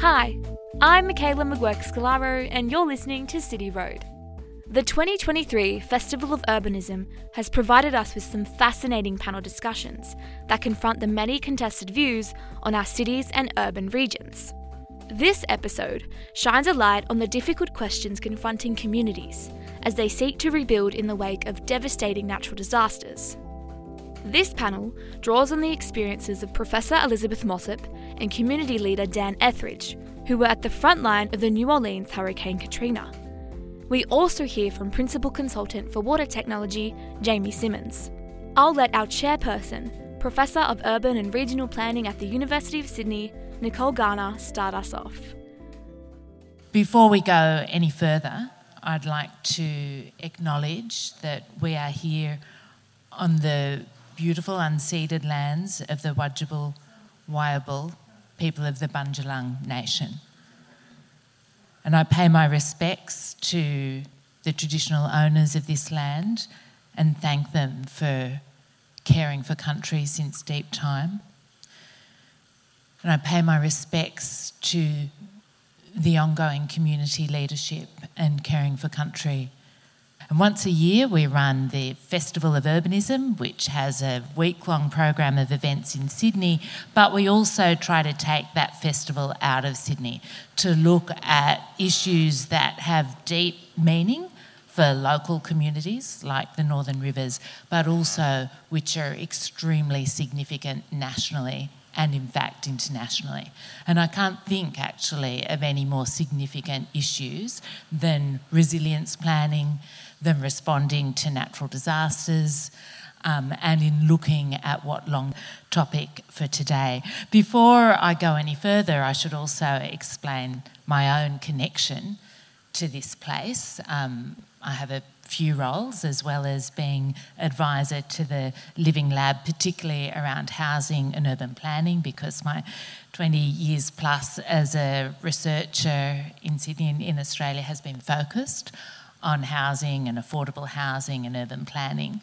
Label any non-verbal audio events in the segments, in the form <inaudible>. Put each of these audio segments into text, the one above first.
Hi, I'm Michaela McGuirk Scalaro, and you're listening to City Road. The 2023 Festival of Urbanism has provided us with some fascinating panel discussions that confront the many contested views on our cities and urban regions. This episode shines a light on the difficult questions confronting communities as they seek to rebuild in the wake of devastating natural disasters. This panel draws on the experiences of Professor Elizabeth Mossop and community leader Dan Etheridge, who were at the front line of the New Orleans Hurricane Katrina. We also hear from Principal Consultant for Water Technology, Jamie Simmonds. I'll let our chairperson, Professor of Urban and Regional Planning at the University of Sydney, Nicole Gurran, start us off. Before we go any further, I'd like to acknowledge that we are here on the beautiful unceded lands of the Widjabul Wia-bal people of the Bundjalung Nation. And I pay my respects to the traditional owners of this land and thank them for caring for country since deep time. And I pay my respects to the ongoing community leadership and caring for country. And once a year, we run the Festival of Urbanism, which has a week long program of events in Sydney. But we also try to take that festival out of Sydney to look at issues that have deep meaning for local communities like the Northern Rivers, but also which are extremely significant nationally and in fact internationally. And I can't think actually of any more significant issues than resilience planning, than responding to natural disasters. Um, and in looking at what long topic for today. Before I go any further, I should also explain my own connection to this place. Um, I have a few roles, as well as being advisor to the Living Lab, particularly around housing and urban planning, because my 20 years plus as a researcher in Sydney and in Australia has been focused on housing and affordable housing and urban planning.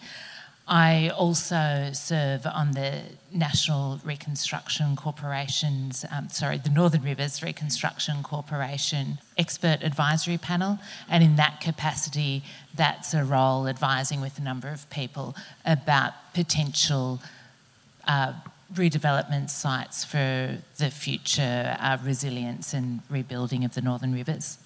I also serve on the National Reconstruction Corporation's, um, sorry, the Northern Rivers Reconstruction Corporation expert advisory panel, and in that capacity, that's a role advising with a number of people about potential uh, redevelopment sites for the future uh, resilience and rebuilding of the Northern Rivers.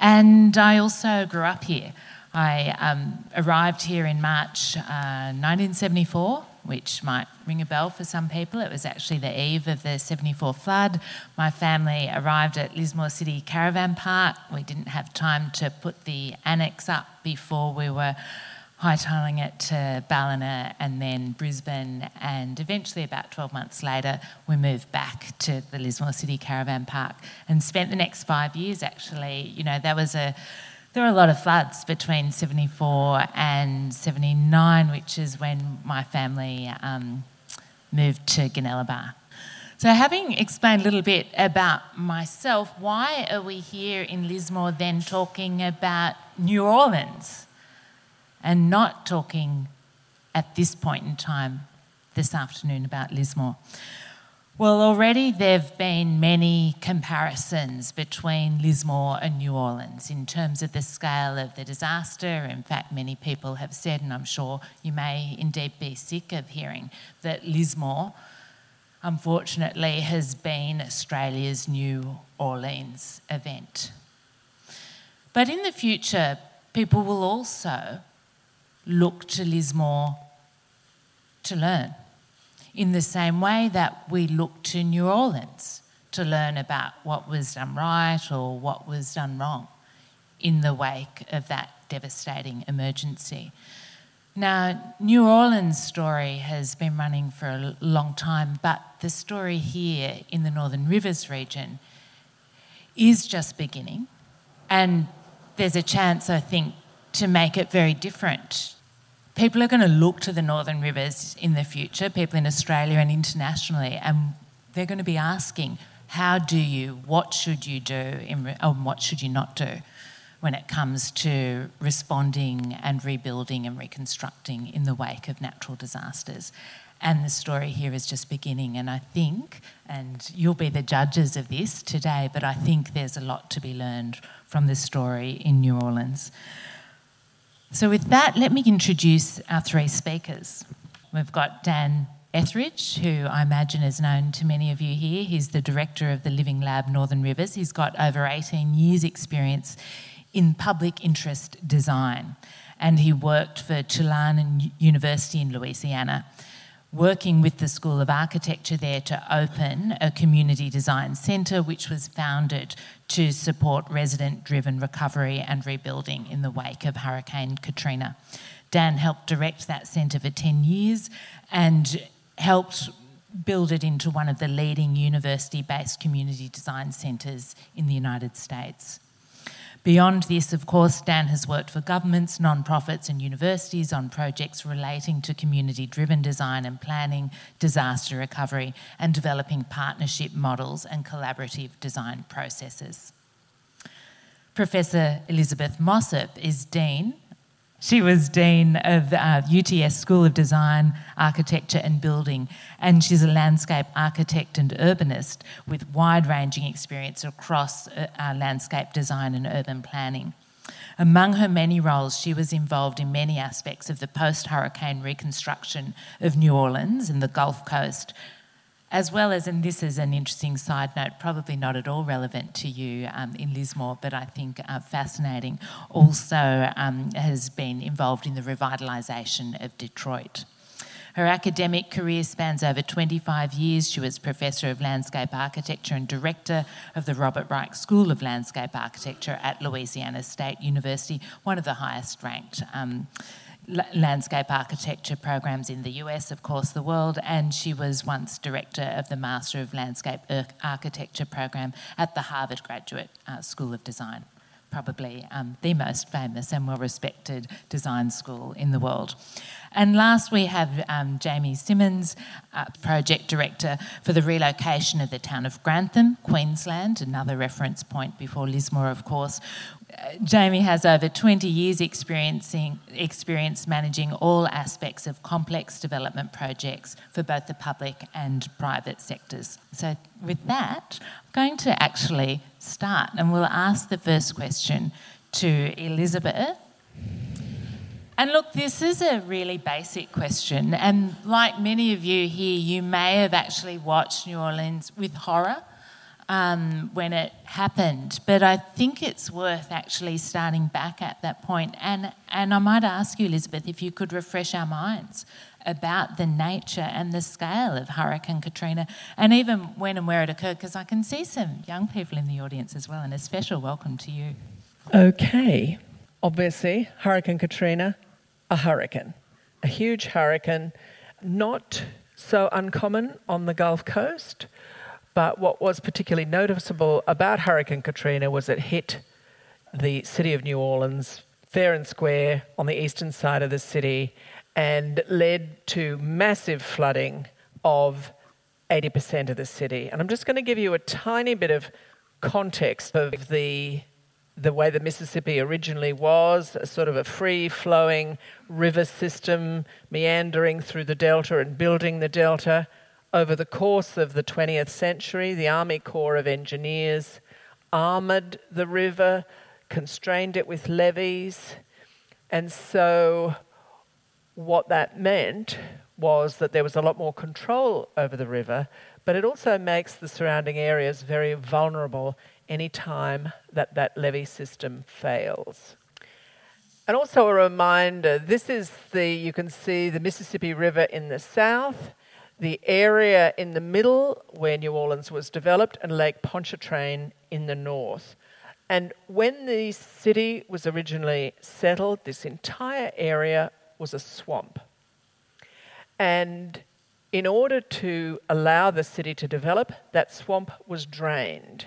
And I also grew up here. I um, arrived here in March uh, 1974, which might ring a bell for some people. It was actually the eve of the 74 flood. My family arrived at Lismore City Caravan Park. We didn't have time to put the annex up before we were hightailing it to Ballina and then Brisbane, and eventually, about 12 months later, we moved back to the Lismore City Caravan Park and spent the next five years actually. You know, there was a there were a lot of floods between 74 and 79, which is when my family um, moved to Goonellabah. So, having explained a little bit about myself, why are we here in Lismore then talking about New Orleans and not talking at this point in time this afternoon about Lismore? Well, already there have been many comparisons between Lismore and New Orleans in terms of the scale of the disaster. In fact, many people have said, and I'm sure you may indeed be sick of hearing, that Lismore, unfortunately, has been Australia's New Orleans event. But in the future, people will also look to Lismore to learn in the same way that we look to New Orleans to learn about what was done right or what was done wrong in the wake of that devastating emergency. Now, New Orleans' story has been running for a long time, but the story here in the Northern Rivers region is just beginning. And there's a chance, I think, to make it very different people are going to look to the Northern Rivers in the future, people in Australia and internationally, and they're going to be asking, how do you, what should you do, in, and what should you not do when it comes to responding and rebuilding and reconstructing in the wake of natural disasters? And the story here is just beginning. And I think, and you'll be the judges of this today, but I think there's a lot to be learned from this story in New Orleans. So, with that, let me introduce our three speakers. We've got Dan Etheridge, who I imagine is known to many of you here. He's the director of the Living Lab Northern Rivers. He's got over 18 years' experience in public interest design, and he worked for Tulane University in Louisiana, working with the School of Architecture there to open a community design centre, which was founded to support resident driven recovery and rebuilding in the wake of Hurricane Katrina. Dan helped direct that centre for 10 years and helped build it into one of the leading university based community design centres in the United States. Beyond this, of course, Dan has worked for governments, non-profits, and universities on projects relating to community driven design and planning, disaster recovery, and developing partnership models and collaborative design processes. Professor Elizabeth Mossop is Dean she was Dean of uh, UTS School of Design, Architecture and Building, and she's a landscape architect and urbanist with wide ranging experience across uh, uh, landscape design and urban planning. Among her many roles, she was involved in many aspects of the post hurricane reconstruction of New Orleans and the Gulf Coast, as well as, and this is an interesting side note, probably not at all relevant to you um, in Lismore, but I think uh, fascinating, also um, has been involved in the revitalisation of Detroit. Her academic career spans over 25 years. She was Professor of Landscape Architecture and Director of the Robert Reich School of Landscape Architecture at Louisiana State University, one of the highest ranked. Um, landscape architecture programs in the US, of course, the world, and she was once director of the Master of Landscape Architecture program at the Harvard Graduate uh, School of Design. Probably um, the most famous and well respected design school in the world. And last, we have um, Jamie Simmonds, uh, Project Director for the relocation of the town of Grantham, Queensland, another reference point before Lismore, of course. Uh, Jamie has over 20 years experiencing, experience managing all aspects of complex development projects for both the public and private sectors. So, with that, I'm going to actually start and we'll ask the first question to Elizabeth and look, this is a really basic question. And like many of you here, you may have actually watched New Orleans with horror um, when it happened. But I think it's worth actually starting back at that point. And, and I might ask you, Elizabeth, if you could refresh our minds about the nature and the scale of Hurricane Katrina and even when and where it occurred, because I can see some young people in the audience as well, and a special welcome to you. Okay. Obviously, Hurricane Katrina a hurricane, a huge hurricane, not so uncommon on the Gulf Coast. But what was particularly noticeable about Hurricane Katrina was it hit the city of New Orleans fair and square on the eastern side of the city and led to massive flooding of 80% of the city. And I'm just going to give you a tiny bit of context of the the way the Mississippi originally was, sort of a free flowing river system meandering through the delta and building the delta. Over the course of the 20th century, the Army Corps of Engineers armoured the river, constrained it with levees, and so what that meant was that there was a lot more control over the river, but it also makes the surrounding areas very vulnerable any time that that levee system fails. And also a reminder this is the, you can see the Mississippi River in the south, the area in the middle where New Orleans was developed, and Lake Pontchartrain in the north. And when the city was originally settled, this entire area was a swamp. And in order to allow the city to develop, that swamp was drained.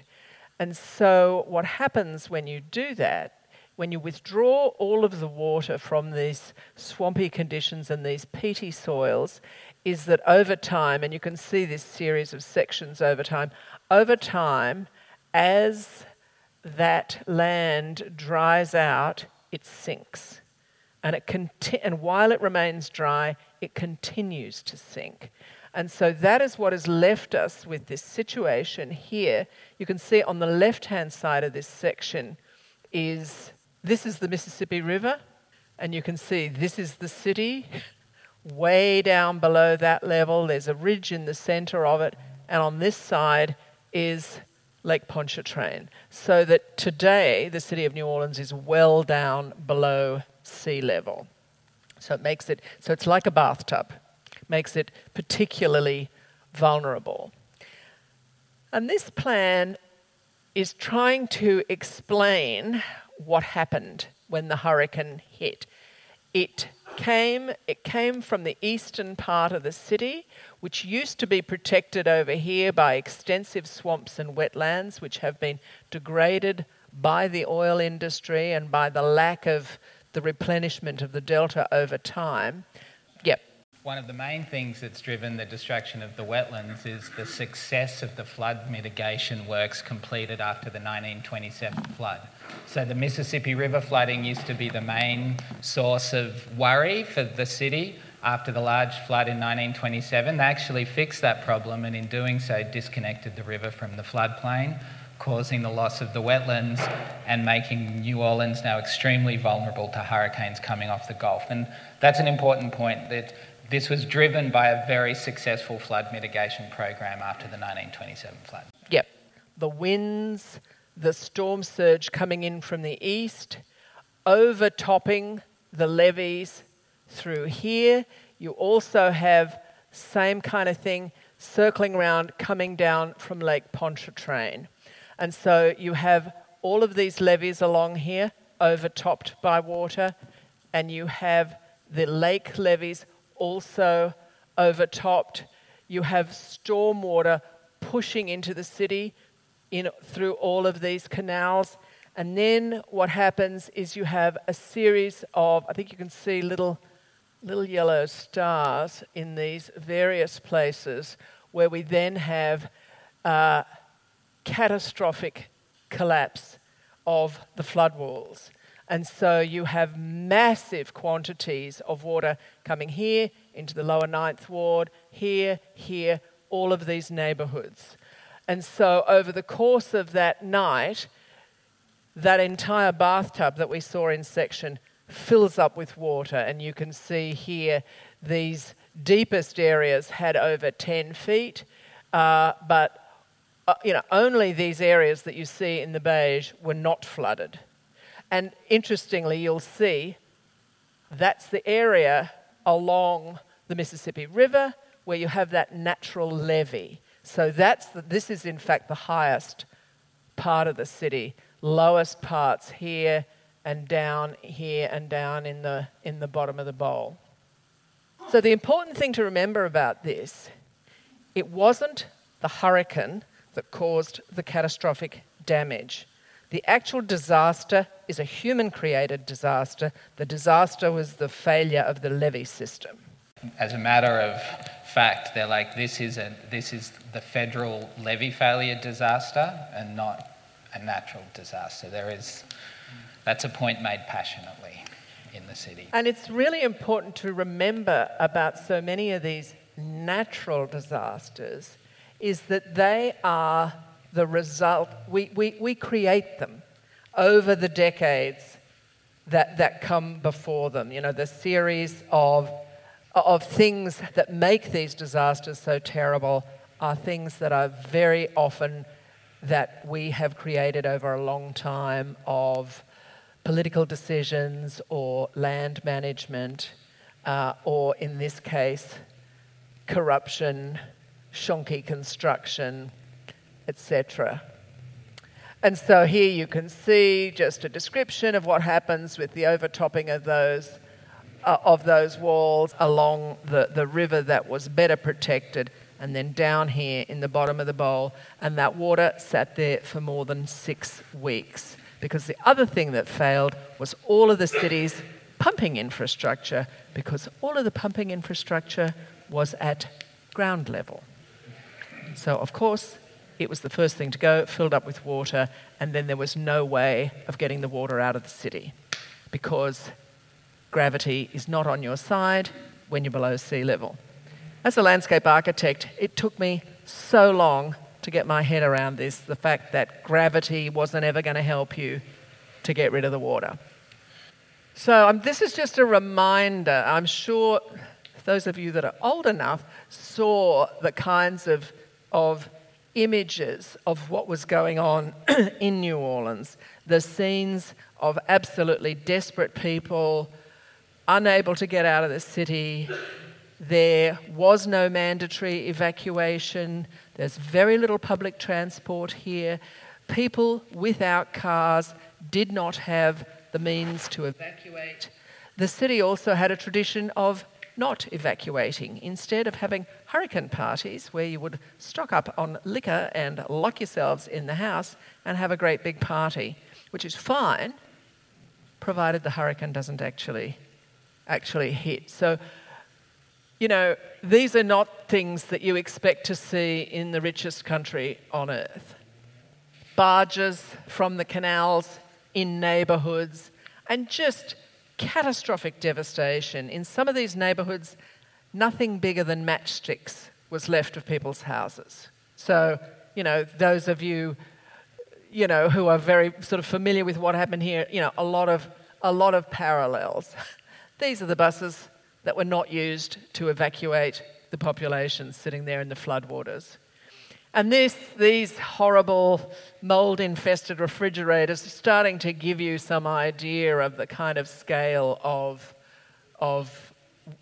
And so, what happens when you do that, when you withdraw all of the water from these swampy conditions and these peaty soils, is that over time, and you can see this series of sections over time, over time, as that land dries out, it sinks. And, it conti- and while it remains dry, it continues to sink. And so that is what has left us with this situation here. You can see on the left hand side of this section is this is the Mississippi River, and you can see this is the city. <laughs> Way down below that level, there's a ridge in the center of it, and on this side is Lake Pontchartrain. So that today the city of New Orleans is well down below sea level. So it makes it so it's like a bathtub, makes it particularly vulnerable. And this plan is trying to explain what happened when the hurricane hit. It came, it came from the eastern part of the city, which used to be protected over here by extensive swamps and wetlands, which have been degraded by the oil industry and by the lack of the replenishment of the delta over time. One of the main things that's driven the destruction of the wetlands is the success of the flood mitigation works completed after the 1927 flood. So, the Mississippi River flooding used to be the main source of worry for the city after the large flood in 1927. They actually fixed that problem and, in doing so, disconnected the river from the floodplain causing the loss of the wetlands and making New Orleans now extremely vulnerable to hurricanes coming off the Gulf. And that's an important point that this was driven by a very successful flood mitigation program after the 1927 flood. Yep. The winds, the storm surge coming in from the east, overtopping the levees through here. You also have same kind of thing circling around coming down from Lake Pontchartrain. And so you have all of these levees along here overtopped by water, and you have the lake levees also overtopped. You have stormwater pushing into the city in, through all of these canals. And then what happens is you have a series of, I think you can see little, little yellow stars in these various places where we then have uh, catastrophic collapse of the floodwalls. And so you have massive quantities of water coming here into the lower ninth ward, here, here, all of these neighbourhoods. And so over the course of that night, that entire bathtub that we saw in section fills up with water. And you can see here these deepest areas had over 10 feet, uh, but uh, you know, only these areas that you see in the beige were not flooded. And interestingly, you'll see that's the area along the Mississippi River where you have that natural levee. So that's the, this is in fact the highest part of the city. Lowest parts here and down here and down in the in the bottom of the bowl. So the important thing to remember about this, it wasn't the hurricane that caused the catastrophic damage. The actual disaster is a human created disaster. The disaster was the failure of the levee system. As a matter of fact, they're like, this is, a, this is the federal levee failure disaster and not a natural disaster. There is, that's a point made passionately in the city. And it's really important to remember about so many of these natural disasters is that they are the result, we, we, we create them over the decades that, that come before them. You know, the series of, of things that make these disasters so terrible are things that are very often that we have created over a long time of political decisions or land management, uh, or in this case, corruption shonky construction, etc. And so here you can see just a description of what happens with the overtopping of those, uh, of those walls along the, the river that was better protected, and then down here in the bottom of the bowl. And that water sat there for more than six weeks. Because the other thing that failed was all of the city's pumping infrastructure, because all of the pumping infrastructure was at ground level. So, of course, it was the first thing to go, filled up with water, and then there was no way of getting the water out of the city because gravity is not on your side when you're below sea level. As a landscape architect, it took me so long to get my head around this the fact that gravity wasn't ever going to help you to get rid of the water. So, um, this is just a reminder. I'm sure those of you that are old enough saw the kinds of, of images of what was going on <clears throat> in New Orleans. The scenes of absolutely desperate people, unable to get out of the city. There was no mandatory evacuation. There's very little public transport here. People without cars did not have the means to evacuate. The city also had a tradition of not evacuating. Instead of having hurricane parties where you would stock up on liquor and lock yourselves in the house and have a great big party, which is fine, provided the hurricane doesn't actually actually hit. So you know, these are not things that you expect to see in the richest country on earth. Barges from the canals in neighbourhoods, and just catastrophic devastation. In some of these neighbourhoods, nothing bigger than matchsticks was left of people's houses. So, you know, those of you, you know, who are very sort of familiar with what happened here, you know, a lot of, a lot of parallels. <laughs> These are the buses that were not used to evacuate the population sitting there in the floodwaters. And this, these horrible mold infested refrigerators are starting to give you some idea of the kind of scale of, of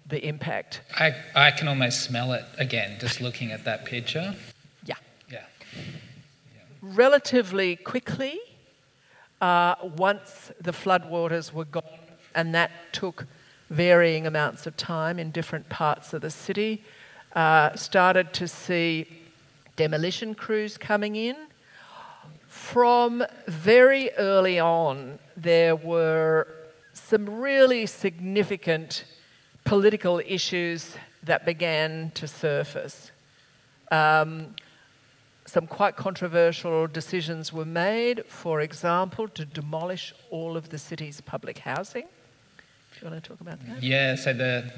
the impact. I, I can almost smell it again just looking at that picture. Yeah. Yeah. Relatively quickly, uh, once the floodwaters were gone, and that took varying amounts of time in different parts of the city. Uh, started to see demolition crews coming in. From very early on, there were some really significant political issues that began to surface. Um, some quite controversial decisions were made, for example, to demolish all of the city's public housing. Do you want to talk about that? Yeah, so the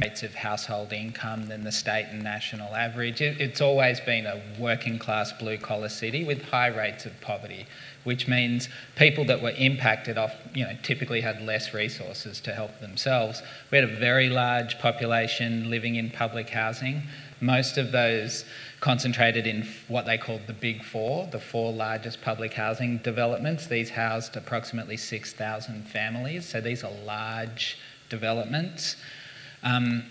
rates of household income than the state and national average. It, it's always been a working class blue collar city with high rates of poverty, which means people that were impacted off, you know, typically had less resources to help themselves. We had a very large population living in public housing. Most of those concentrated in what they called the Big Four, the four largest public housing developments. These housed approximately 6,000 families, so these are large developments. Um,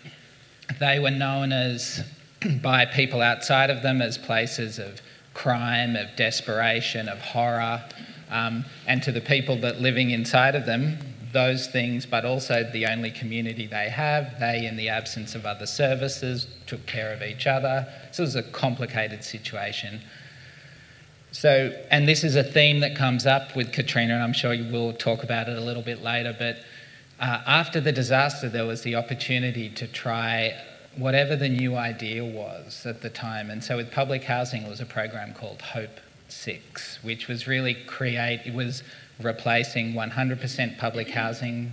they were known as, <clears throat> by people outside of them, as places of crime, of desperation, of horror. Um, and to the people that living inside of them, those things, but also the only community they have. They, in the absence of other services, took care of each other. So it was a complicated situation. So, and this is a theme that comes up with Katrina, and I'm sure you will talk about it a little bit later. But uh, after the disaster, there was the opportunity to try whatever the new idea was at the time. And so, with public housing, it was a program called Hope Six, which was really create. It was replacing 100% public housing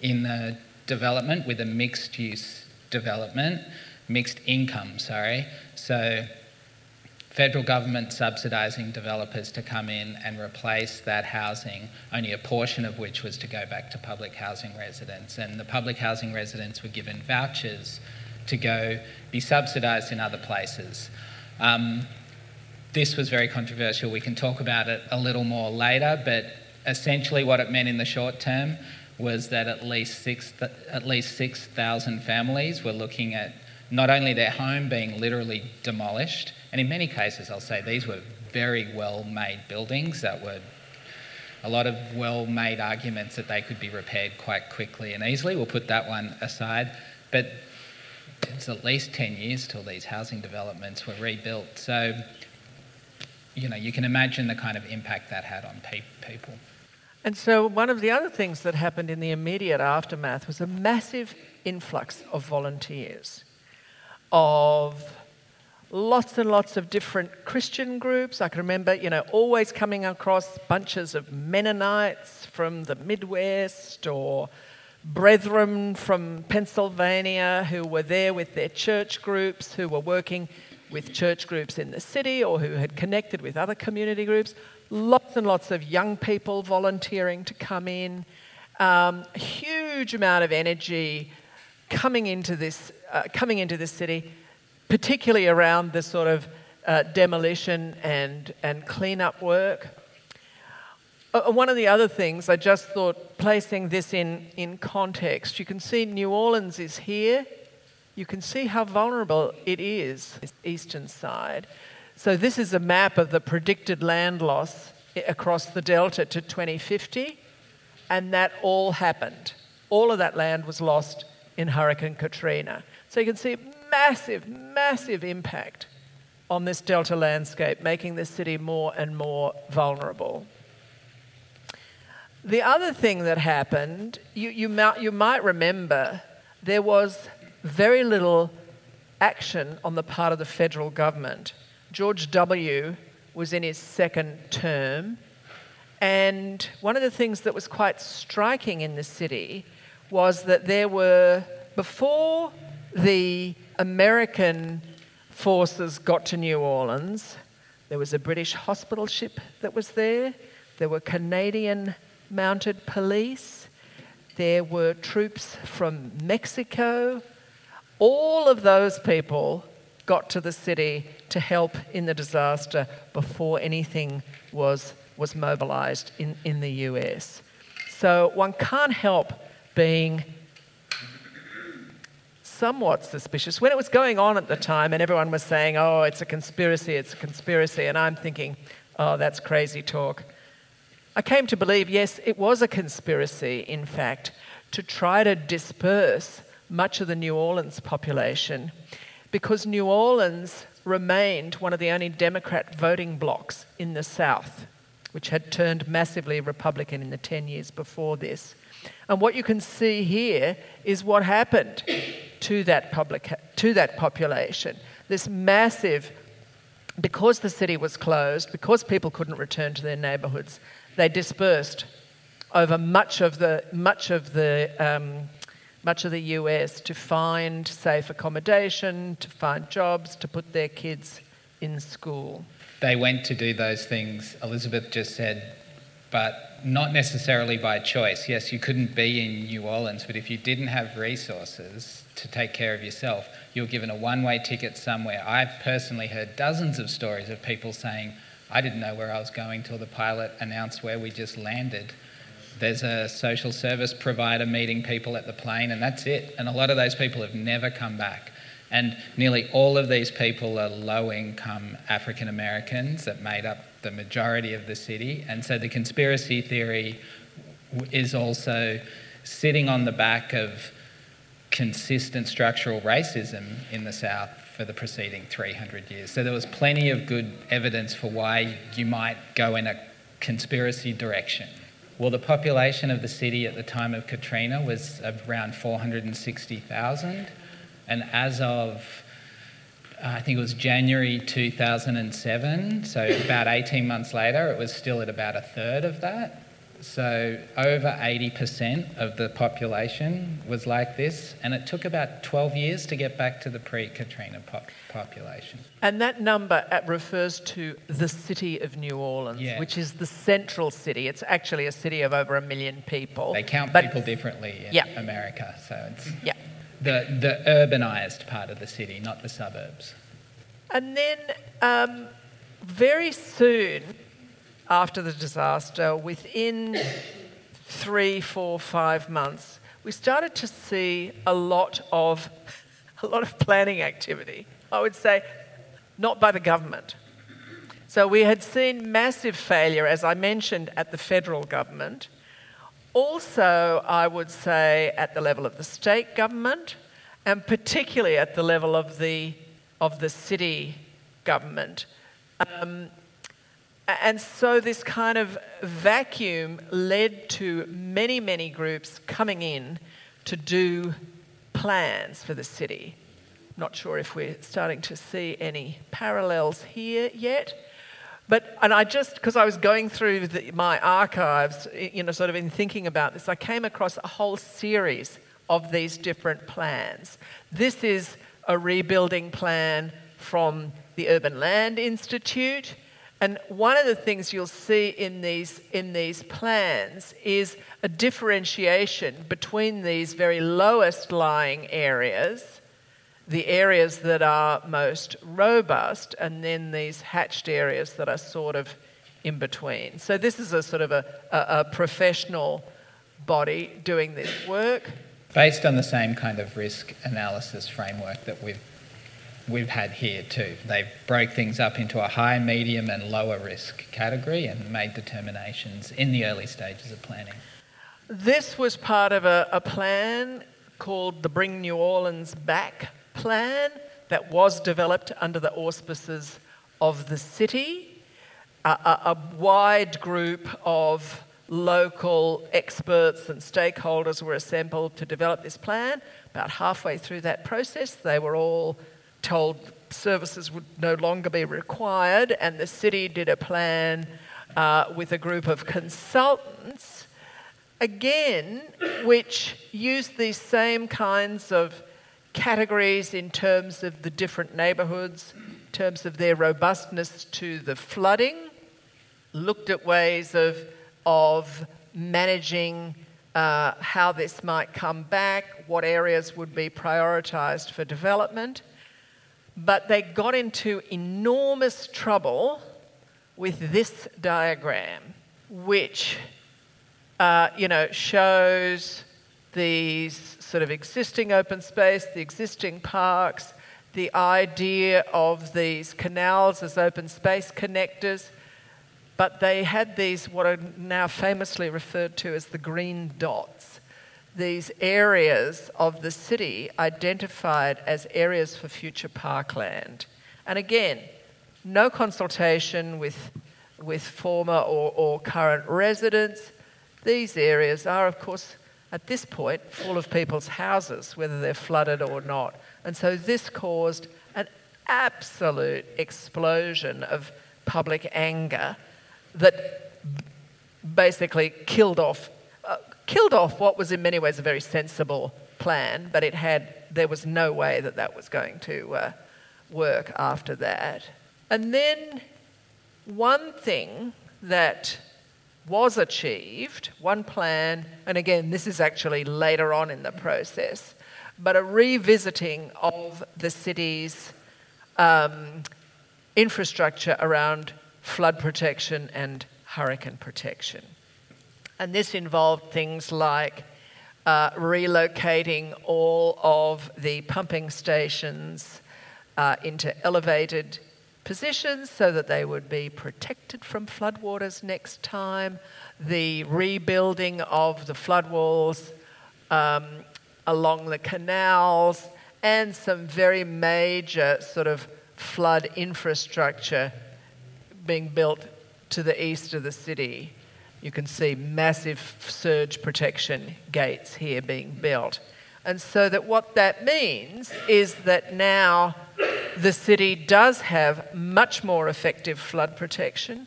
in the development with a mixed use development, mixed income, sorry. So federal government subsidising developers to come in and replace that housing, only a portion of which was to go back to public housing residents. And the public housing residents were given vouchers to go be subsidised in other places. Um, this was very controversial. We can talk about it a little more later, but essentially what it meant in the short term was that at least six at least 6,000 families were looking at not only their home being literally demolished, and in many cases, I'll say these were very well made buildings that were a lot of well made arguments that they could be repaired quite quickly and easily. We'll put that one aside. But it's at least 10 years till these housing developments were rebuilt. So you know, you can imagine the kind of impact that had on pe- people. And so, one of the other things that happened in the immediate aftermath was a massive influx of volunteers, of lots and lots of different Christian groups. I can remember, you know, always coming across bunches of Mennonites from the Midwest or brethren from Pennsylvania who were there with their church groups, who were working with church groups in the city or who had connected with other community groups. Lots and lots of young people volunteering to come in. Um, huge amount of energy coming into this, uh, coming into this city, particularly around the sort of uh, demolition and, and cleanup work. Uh, one of the other things, I just thought placing this in, in context, you can see New Orleans is here. You can see how vulnerable it is, this eastern side. So, this is a map of the predicted land loss across the delta to 2050, and that all happened. All of that land was lost in Hurricane Katrina. So, you can see massive, massive impact on this delta landscape, making the city more and more vulnerable. The other thing that happened, you, you, might, you might remember, there was very little action on the part of the federal government. George W. was in his second term, and one of the things that was quite striking in the city was that there were, before the American forces got to New Orleans, there was a British hospital ship that was there, there were Canadian mounted police, there were troops from Mexico. All of those people got to the city to help in the disaster before anything was, was mobilized in, in the US. So one can't help being somewhat suspicious. When it was going on at the time and everyone was saying, oh, it's a conspiracy, it's a conspiracy, and I'm thinking, oh, that's crazy talk. I came to believe, yes, it was a conspiracy, in fact, to try to disperse much of the New Orleans population because New Orleans remained one of the only Democrat voting blocs in the South, which had turned massively Republican in the 10 years before this. And what you can see here is what happened to that, public, to that population. This massive, because the city was closed, because people couldn't return to their neighbourhoods, they dispersed over much of the, much of the, um, much of the US to find safe accommodation, to find jobs, to put their kids in school. They went to do those things, Elizabeth just said, but not necessarily by choice. Yes, you couldn't be in New Orleans, but if you didn't have resources to take care of yourself, you were given a one way ticket somewhere. I've personally heard dozens of stories of people saying, I didn't know where I was going till the pilot announced where we just landed. There's a social service provider meeting people at the plane, and that's it. And a lot of those people have never come back. And nearly all of these people are low income African Americans that made up the majority of the city. And so the conspiracy theory is also sitting on the back of consistent structural racism in the South for the preceding 300 years. So there was plenty of good evidence for why you might go in a conspiracy direction. Well, the population of the city at the time of Katrina was around 460,000, and as of uh, I think it was January 2007, so about 18 months later, it was still at about a third of that. So over 80% of the population was like this, and it took about 12 years to get back to the pre-Katrina population. And that number refers to the city of New Orleans, yeah. which is the central city. It's actually a city of over a million people. They count people differently in yeah. America, so it's <laughs> yeah. the, the urbanized part of the city, not the suburbs. And then um, very soon, after the disaster, within three, four, five months, we started to see a lot of <laughs> a lot of planning activity. I would say, not by the government. So we had seen massive failure, as I mentioned, at the federal government. Also, I would say at the level of the state government, and particularly at the level of the of the city government. Um, and so this kind of vacuum led to many, many groups coming in to do plans for the city. Not sure if we're starting to see any parallels here yet, But, and I just, because I was going through the, my archives, you know, sort of in thinking about this, I came across a whole series of these different plans. This is a rebuilding plan from the Urban Land Institute. And one of the things you'll see in these, in these plans is a differentiation between these very lowest lying areas the areas that are most robust, and then these hatched areas that are sort of in between. So, this is a sort of a, a, a professional body doing this work. Based on the same kind of risk analysis framework that we've we've had here too. They broke things up into a high, medium, and lower risk category and made determinations in the early stages of planning. This was part of a, a plan called the Bring New Orleans Back plan that was developed under the auspices of the city. A, a, a wide group of local experts and stakeholders were assembled to develop this plan. About halfway through that process, they were all told services would no longer be required, and the city did a plan uh, with a group of consultants, again, which used these same kinds of categories in terms of the different neighbourhoods, in terms of their robustness to the flooding, looked at ways of, of managing uh, how this might come back, what areas would be prioritised for development. But they got into enormous trouble with this diagram, which uh, you know shows these sort of existing open space, the existing parks, the idea of these canals as open space connectors, but they had these what are now famously referred to as the green dots. These areas of the city identified as areas for future parkland. And again, no consultation with, with former or, or current residents. These areas are, of course, at this point full of people's houses, whether they're flooded or not. And so this caused an absolute explosion of public anger that basically killed off, uh, killed off what was in many ways a very sensible plan, but it had, there was no way that that was going to uh, work after that. And then one thing that was achieved, one plan, and again, this is actually later on in the process, but a revisiting of the city's um, infrastructure around flood protection and hurricane protection. And this involved things like uh, relocating all of the pumping stations uh, into elevated positions so that they would be protected from floodwaters next time, the rebuilding of the flood walls um, along the canals, and some very major sort of flood infrastructure being built to the east of the city. You can see massive surge protection gates here being built. And so that what that means is that now the city does have much more effective flood protection,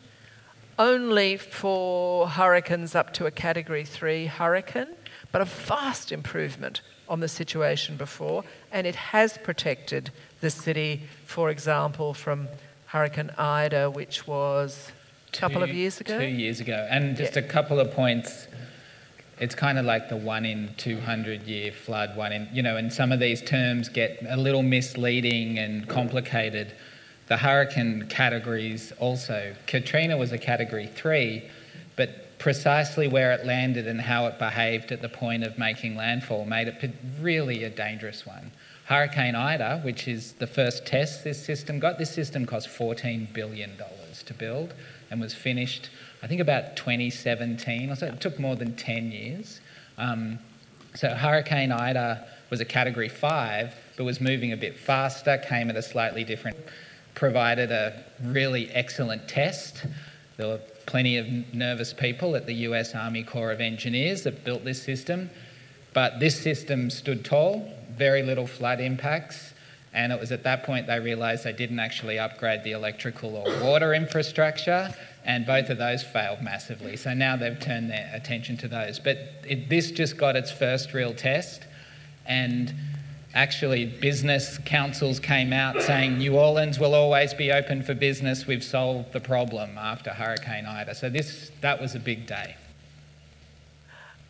only for hurricanes up to a category three hurricane, but a vast improvement on the situation before. And it has protected the city, for example, from Hurricane Ida, which was a couple two, of years ago. Two years ago. And just yeah. a couple of points it's kind of like the one in 200 year flood, one in, you know, and some of these terms get a little misleading and complicated. The hurricane categories also. Katrina was a category three, but precisely where it landed and how it behaved at the point of making landfall made it really a dangerous one. Hurricane Ida, which is the first test this system got, this system cost $14 billion to build and was finished I think about 2017 or so. It took more than 10 years. Um, so Hurricane Ida was a category five, but was moving a bit faster, came at a slightly different, provided a really excellent test. There were plenty of nervous people at the US Army Corps of Engineers that built this system. But this system stood tall, very little flood impacts, And it was at that point they realised they didn't actually upgrade the electrical or water infrastructure, and both of those failed massively. So now they've turned their attention to those. But it, this just got its first real test, and actually business councils came out saying New Orleans will always be open for business. We've solved the problem after Hurricane Ida. So this that was a big day.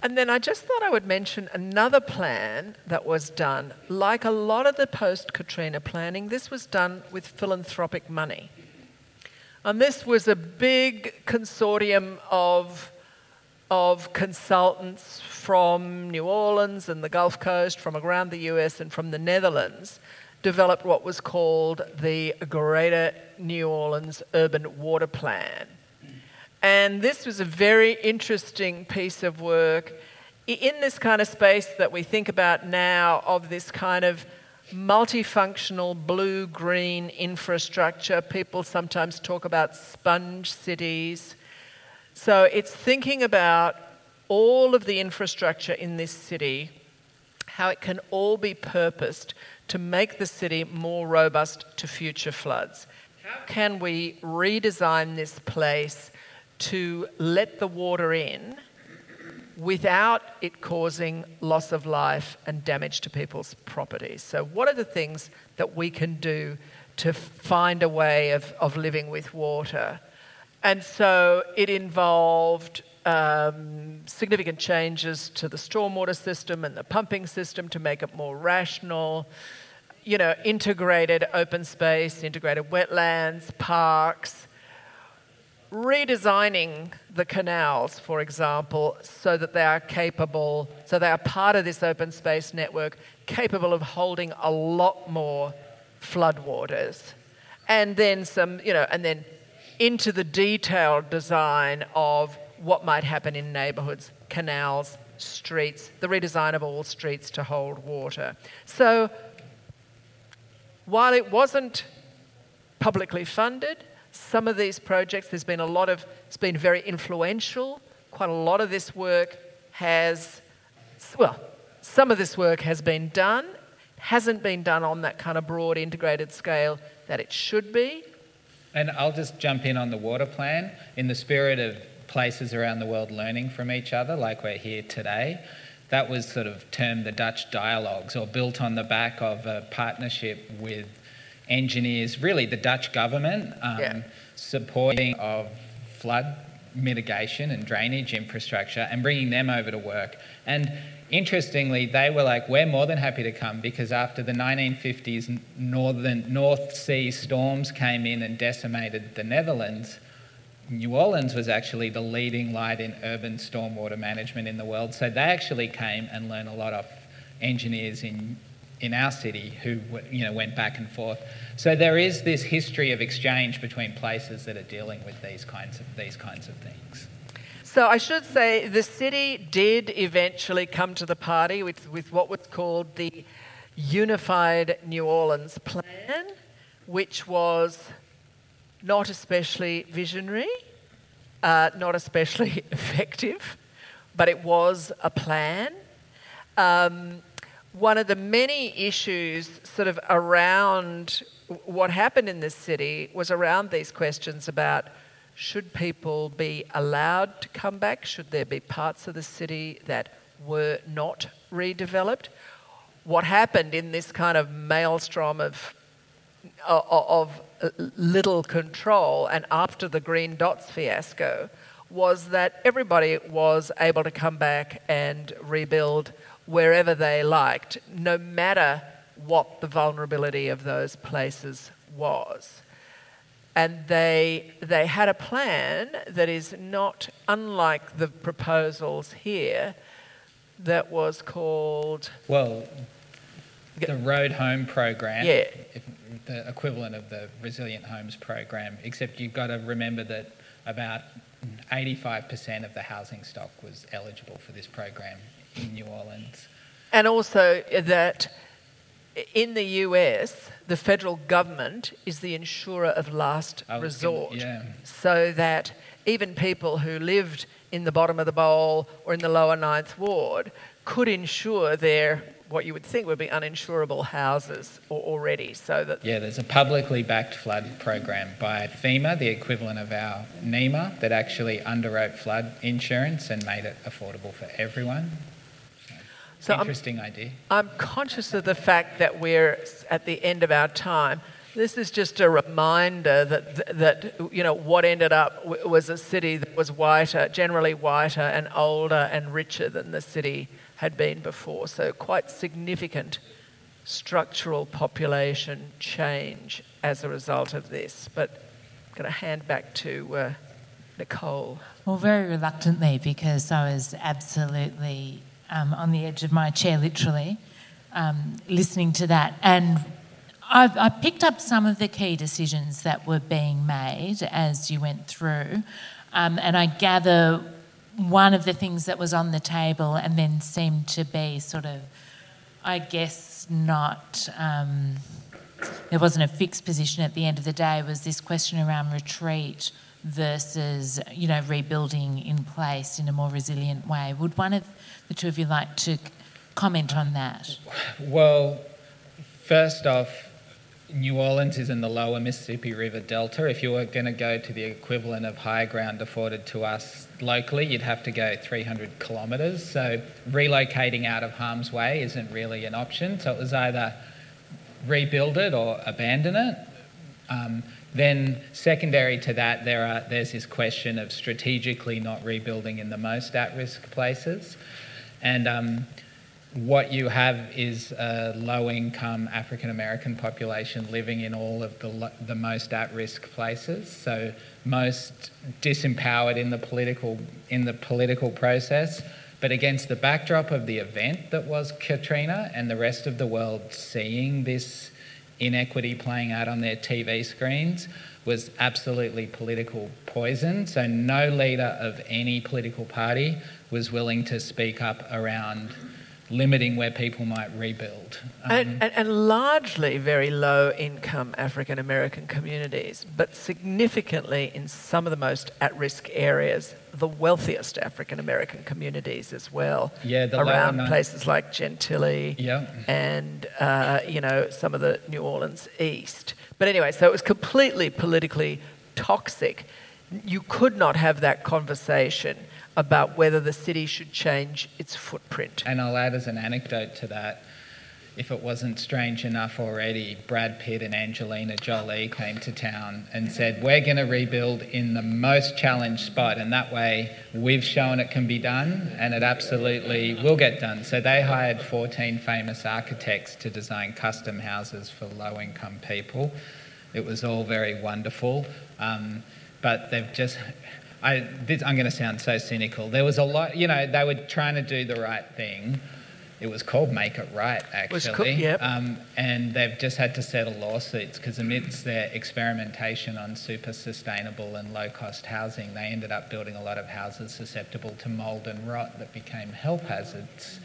And then I just thought I would mention another plan that was done. Like a lot of the post Katrina planning, this was done with philanthropic money. And this was a big consortium of, of consultants from New Orleans and the Gulf Coast, from around the US and from the Netherlands, developed what was called the Greater New Orleans Urban Water Plan. And this was a very interesting piece of work in this kind of space that we think about now of this kind of multifunctional blue green infrastructure. People sometimes talk about sponge cities. So it's thinking about all of the infrastructure in this city, how it can all be purposed to make the city more robust to future floods. How can we redesign this place to let the water in without it causing loss of life and damage to people's properties. So, what are the things that we can do to find a way of, of living with water? And so it involved um, significant changes to the stormwater system and the pumping system to make it more rational. You know, integrated open space, integrated wetlands, parks, redesigning the canals, for example, so that they are capable, so they are part of this open space network, capable of holding a lot more floodwaters. And then some, you know, and then into the detailed design of what might happen in neighbourhoods, canals, streets, the redesign of all streets to hold water. So while it wasn't publicly funded, some of these projects, there's been a lot of, it's been very influential. Quite a lot of this work has, well, some of this work has been done, hasn't been done on that kind of broad integrated scale that it should be. And I'll just jump in on the water plan in the spirit of places around the world learning from each other, like we're here today. That was sort of termed the Dutch dialogues, or built on the back of a partnership with engineers, really the Dutch government, um, yeah. supporting of flood mitigation and drainage infrastructure and bringing them over to work. And interestingly, they were like, we're more than happy to come because after the 1950s northern North Sea storms came in and decimated the Netherlands, New Orleans was actually the leading light in urban stormwater management in the world. So they actually came and learned a lot of engineers in in our city who you know went back and forth. So there is this history of exchange between places that are dealing with these kinds of these kinds of things. So I should say the city did eventually come to the party with, with what was called the Unified New Orleans Plan, which was not especially visionary, uh, not especially <laughs> effective, but it was a plan. Um, one of the many issues sort of around what happened in this city was around these questions about should people be allowed to come back? Should there be parts of the city that were not redeveloped? What happened in this kind of maelstrom of, of, little control and after the Green Dots fiasco was that everybody was able to come back and rebuild wherever they liked, no matter what the vulnerability of those places was. And they, they had a plan that is not unlike the proposals here that was called. Well, the Road Home program, yeah. the equivalent of the Resilient Homes program, except you've got to remember that about 85% of the housing stock was eligible for this program in New Orleans. And also that in the US, the federal government is the insurer of last resort. yeah. So that even people who lived in the bottom of the bowl or in the lower ninth ward could insure their what you would think would be uninsurable houses already. So that yeah, there's a publicly backed flood program by FEMA, the equivalent of our NEMA, that actually underwrote flood insurance and made it affordable for everyone. So interesting I'm, idea. I'm conscious of the fact that we're at the end of our time. This is just a reminder that, that you know, what ended up was a city that was whiter, generally whiter and older and richer than the city had been before. So, quite significant structural population change as a result of this. But I'm going to hand back to uh, Nicole. Well, very reluctantly, because I was absolutely um, on the edge of my chair, literally, um, listening to that. And I've, I picked up some of the key decisions that were being made as you went through, um, and I gather one of the things that was on the table and then seemed to be sort of, I guess, not. Um, there wasn't a fixed position at the end of the day. Was this question around retreat versus, you know, rebuilding in place in a more resilient way? Would one of the two of you like to comment on that? Well, first off, New Orleans is in the lower Mississippi River Delta. If you were going to go to the equivalent of high ground afforded to us locally, you'd have to go 300 kilometres. So relocating out of harm's way isn't really an option. So it was either rebuild it or abandon it. Um, then, secondary to that, there are, there's this question of strategically not rebuilding in the most at risk places. And um, what you have is a low income African American population living in all of the, the most at risk places. So, most disempowered in the, political, in the political process. But against the backdrop of the event that was Katrina and the rest of the world seeing this inequity playing out on their TV screens, was absolutely political poison. So, no leader of any political party was willing to speak up around limiting where people might rebuild. Um, and, and, and, largely very low income African American communities, but significantly in some of the most at risk areas, the wealthiest African American communities as well. Yeah, around places like Gentilly yeah. and, uh, you know, some of the New Orleans East. But anyway, so it was completely politically toxic. You could not have that conversation about whether the city should change its footprint. And I'll add as an anecdote to that if it wasn't strange enough already, Brad Pitt and Angelina Jolie came to town and said, We're going to rebuild in the most challenged spot. And that way, we've shown it can be done and it absolutely will get done. So they hired 14 famous architects to design custom houses for low income people. It was all very wonderful. Um, but they've just I, this, I'm going to sound so cynical. There was a lot, you know, they were trying to do the right thing. It was called Make It Right, actually. Co- yep. um, and they've just had to settle lawsuits because amidst their experimentation on super sustainable and low cost housing, they ended up building a lot of houses susceptible to mould and rot that became health hazards.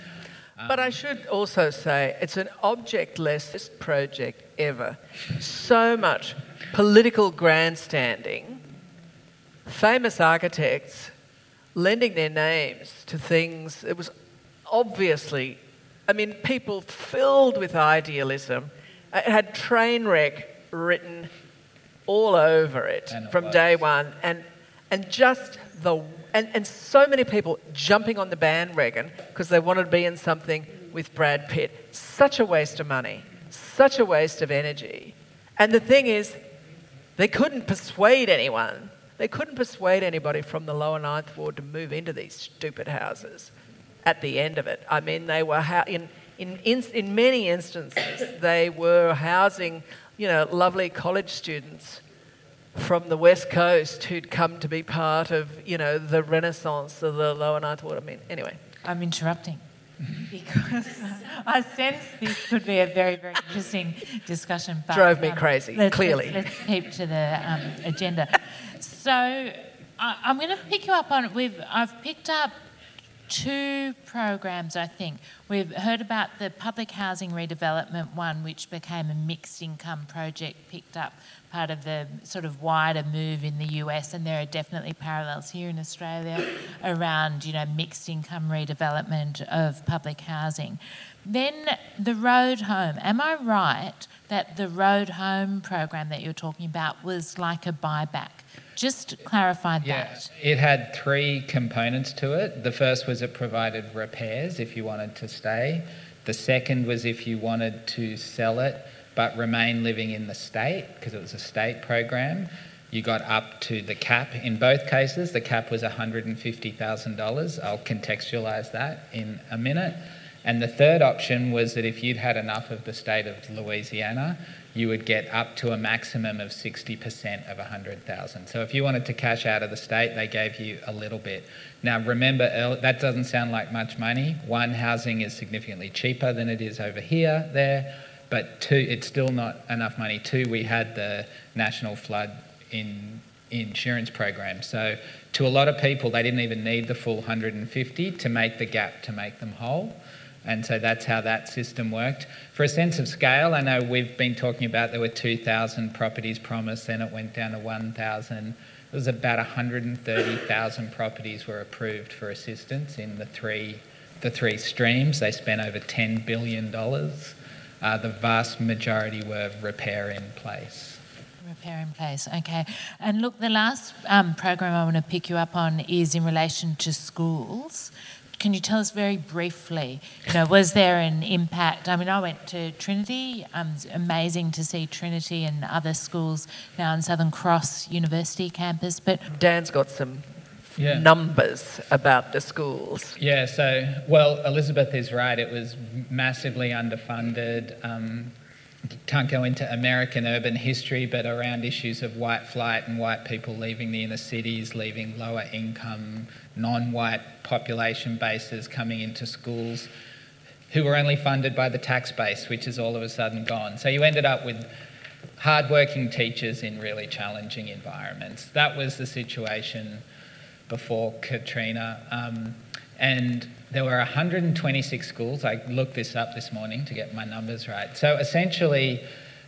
Um, but I should also say it's an object-less project ever. So much political grandstanding famous architects lending their names to things. It was obviously, I mean, people filled with idealism. It had train wreck written all over it from day one, and and just the and, and so many people jumping on the bandwagon because they wanted to be in something with Brad Pitt. Such a waste of money, such a waste of energy. And the thing is, they couldn't persuade anyone they couldn't persuade anybody from the lower ninth ward to move into these stupid houses at the end of it. I mean, they were, ha- in, in, in, in many instances, they were housing, you know, lovely college students from the west coast who'd come to be part of, you know, the renaissance of the lower ninth ward. I mean, anyway. I'm interrupting because <laughs> I sense this could be a very, very interesting discussion. But, Drove me um, crazy, let's, clearly. Let's, let's, keep to the um, agenda. So I, am going to pick you up on it. We've, I've picked up two programs, I think. We've heard about the public housing redevelopment one, which became a mixed income project, picked up part of the sort of wider move in the US, and there are definitely parallels here in Australia around, you know, mixed income redevelopment of public housing. Then the road home. Am I right that the road home program that you're talking about was like a buyback? Just clarify Yeah, that. it had three components to it. The first was it provided repairs if you wanted to stay. The second was if you wanted to sell it but remain living in the state, because it was a state program, you got up to the cap. In both cases, the cap was $150,000. I'll contextualise that in a minute. And the third option was that if you'd had enough of the state of Louisiana, you would get up to a maximum of 60% of 100,000. So if you wanted to cash out of the state, they gave you a little bit. Now remember, that doesn't sound like much money. One, housing is significantly cheaper than it is over here, there, but two, it's still not enough money. Two, we had the national flood in insurance program. So to a lot of people, they didn't even need the full 150 to make the gap to make them whole. And so that's how that system worked. For a sense of scale, I know we've been talking about there were 2,000 properties promised, then it went down to 1,000. It was about 130,000 properties were approved for assistance in the three, the three streams. They spent over $10 billion. Uh, the vast majority were repair in place. Repair in place, okay. And look, the last um, program I want to pick you up on is in relation to schools. Can you tell us very briefly, you know, was there an impact? I mean, I went to Trinity. Um, it's amazing to see Trinity and other schools now on Southern Cross University campus. But Dan's got some Yeah. numbers about the schools. Yeah, so, well, Elizabeth is right. It was massively underfunded. Um, can't go into American urban history, but around issues of white flight and white people leaving the inner cities, leaving lower income, non white population bases coming into schools who were only funded by the tax base, which is all of a sudden gone. So you ended up with hardworking teachers in really challenging environments. That was the situation before Katrina. Um, and there were 126 schools. I looked this up this morning to get my numbers right. So essentially,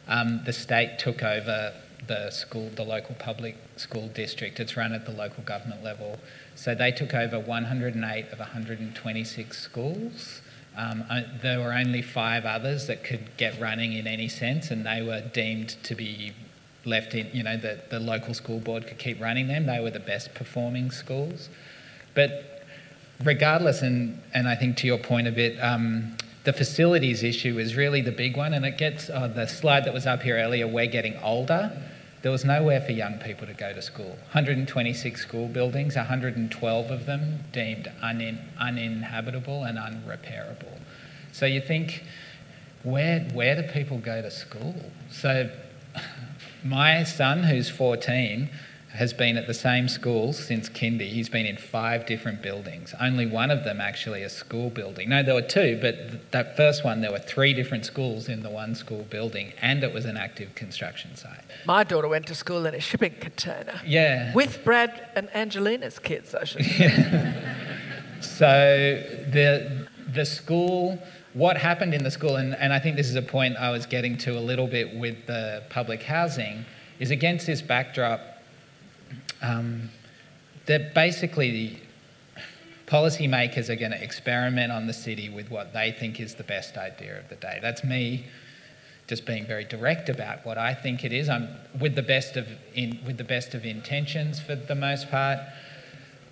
um, the state took over the school, the local public school district. It's run at the local government level. So they took over 108 of 126 schools. Um, uh, there were only five others that could get running in any sense, and they were deemed to be left in, you know, the, the local school board could keep running them. They were the best performing schools. But regardless, and, and I think to your point a bit, um, the facilities issue is really the big one, and it gets uh, the slide that was up here earlier. We're getting older. There was nowhere for young people to go to school. 126 school buildings, 112 of them deemed unin, uninhabitable and unrepairable. So you think, where, where do people go to school? So <laughs> my son, who's 14, has been at the same school since kindy. He's been in five different buildings. Only one of them actually a school building. No, there were two, but th- that first one there were three different schools in the one school building, and it was an active construction site. My daughter went to school in a shipping container Yeah. with Brad and Angelina's kids, I should say. <laughs> So the the school, what happened in the school, and, and I think this is a point I was getting to a little bit with the public housing, is against this backdrop um, that basically the policymakers are going to experiment on the city with what they think is the best idea of the day. That's me just being very direct about what I think it is. I'm with the best of in, with the best of intentions for the most part.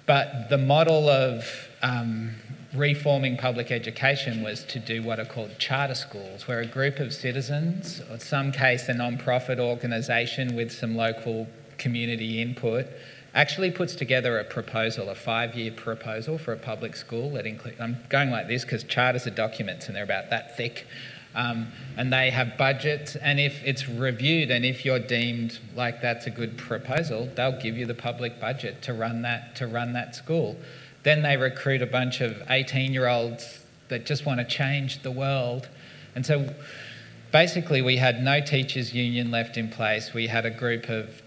But the model of um, reforming public education was to do what are called charter schools, where a group of citizens, or in some case a non-profit organisation with some local community input, actually puts together a proposal, a five-year proposal for a public school that includes. I'm going like this because charters are documents and they're about that thick. Um, and they have budgets, and if it's reviewed, and if you're deemed like that's a good proposal, they'll give you the public budget to run that to run that school. Then they recruit a bunch of 18-year-olds that just want to change the world, and so basically we had no teachers union left in place. We had a group of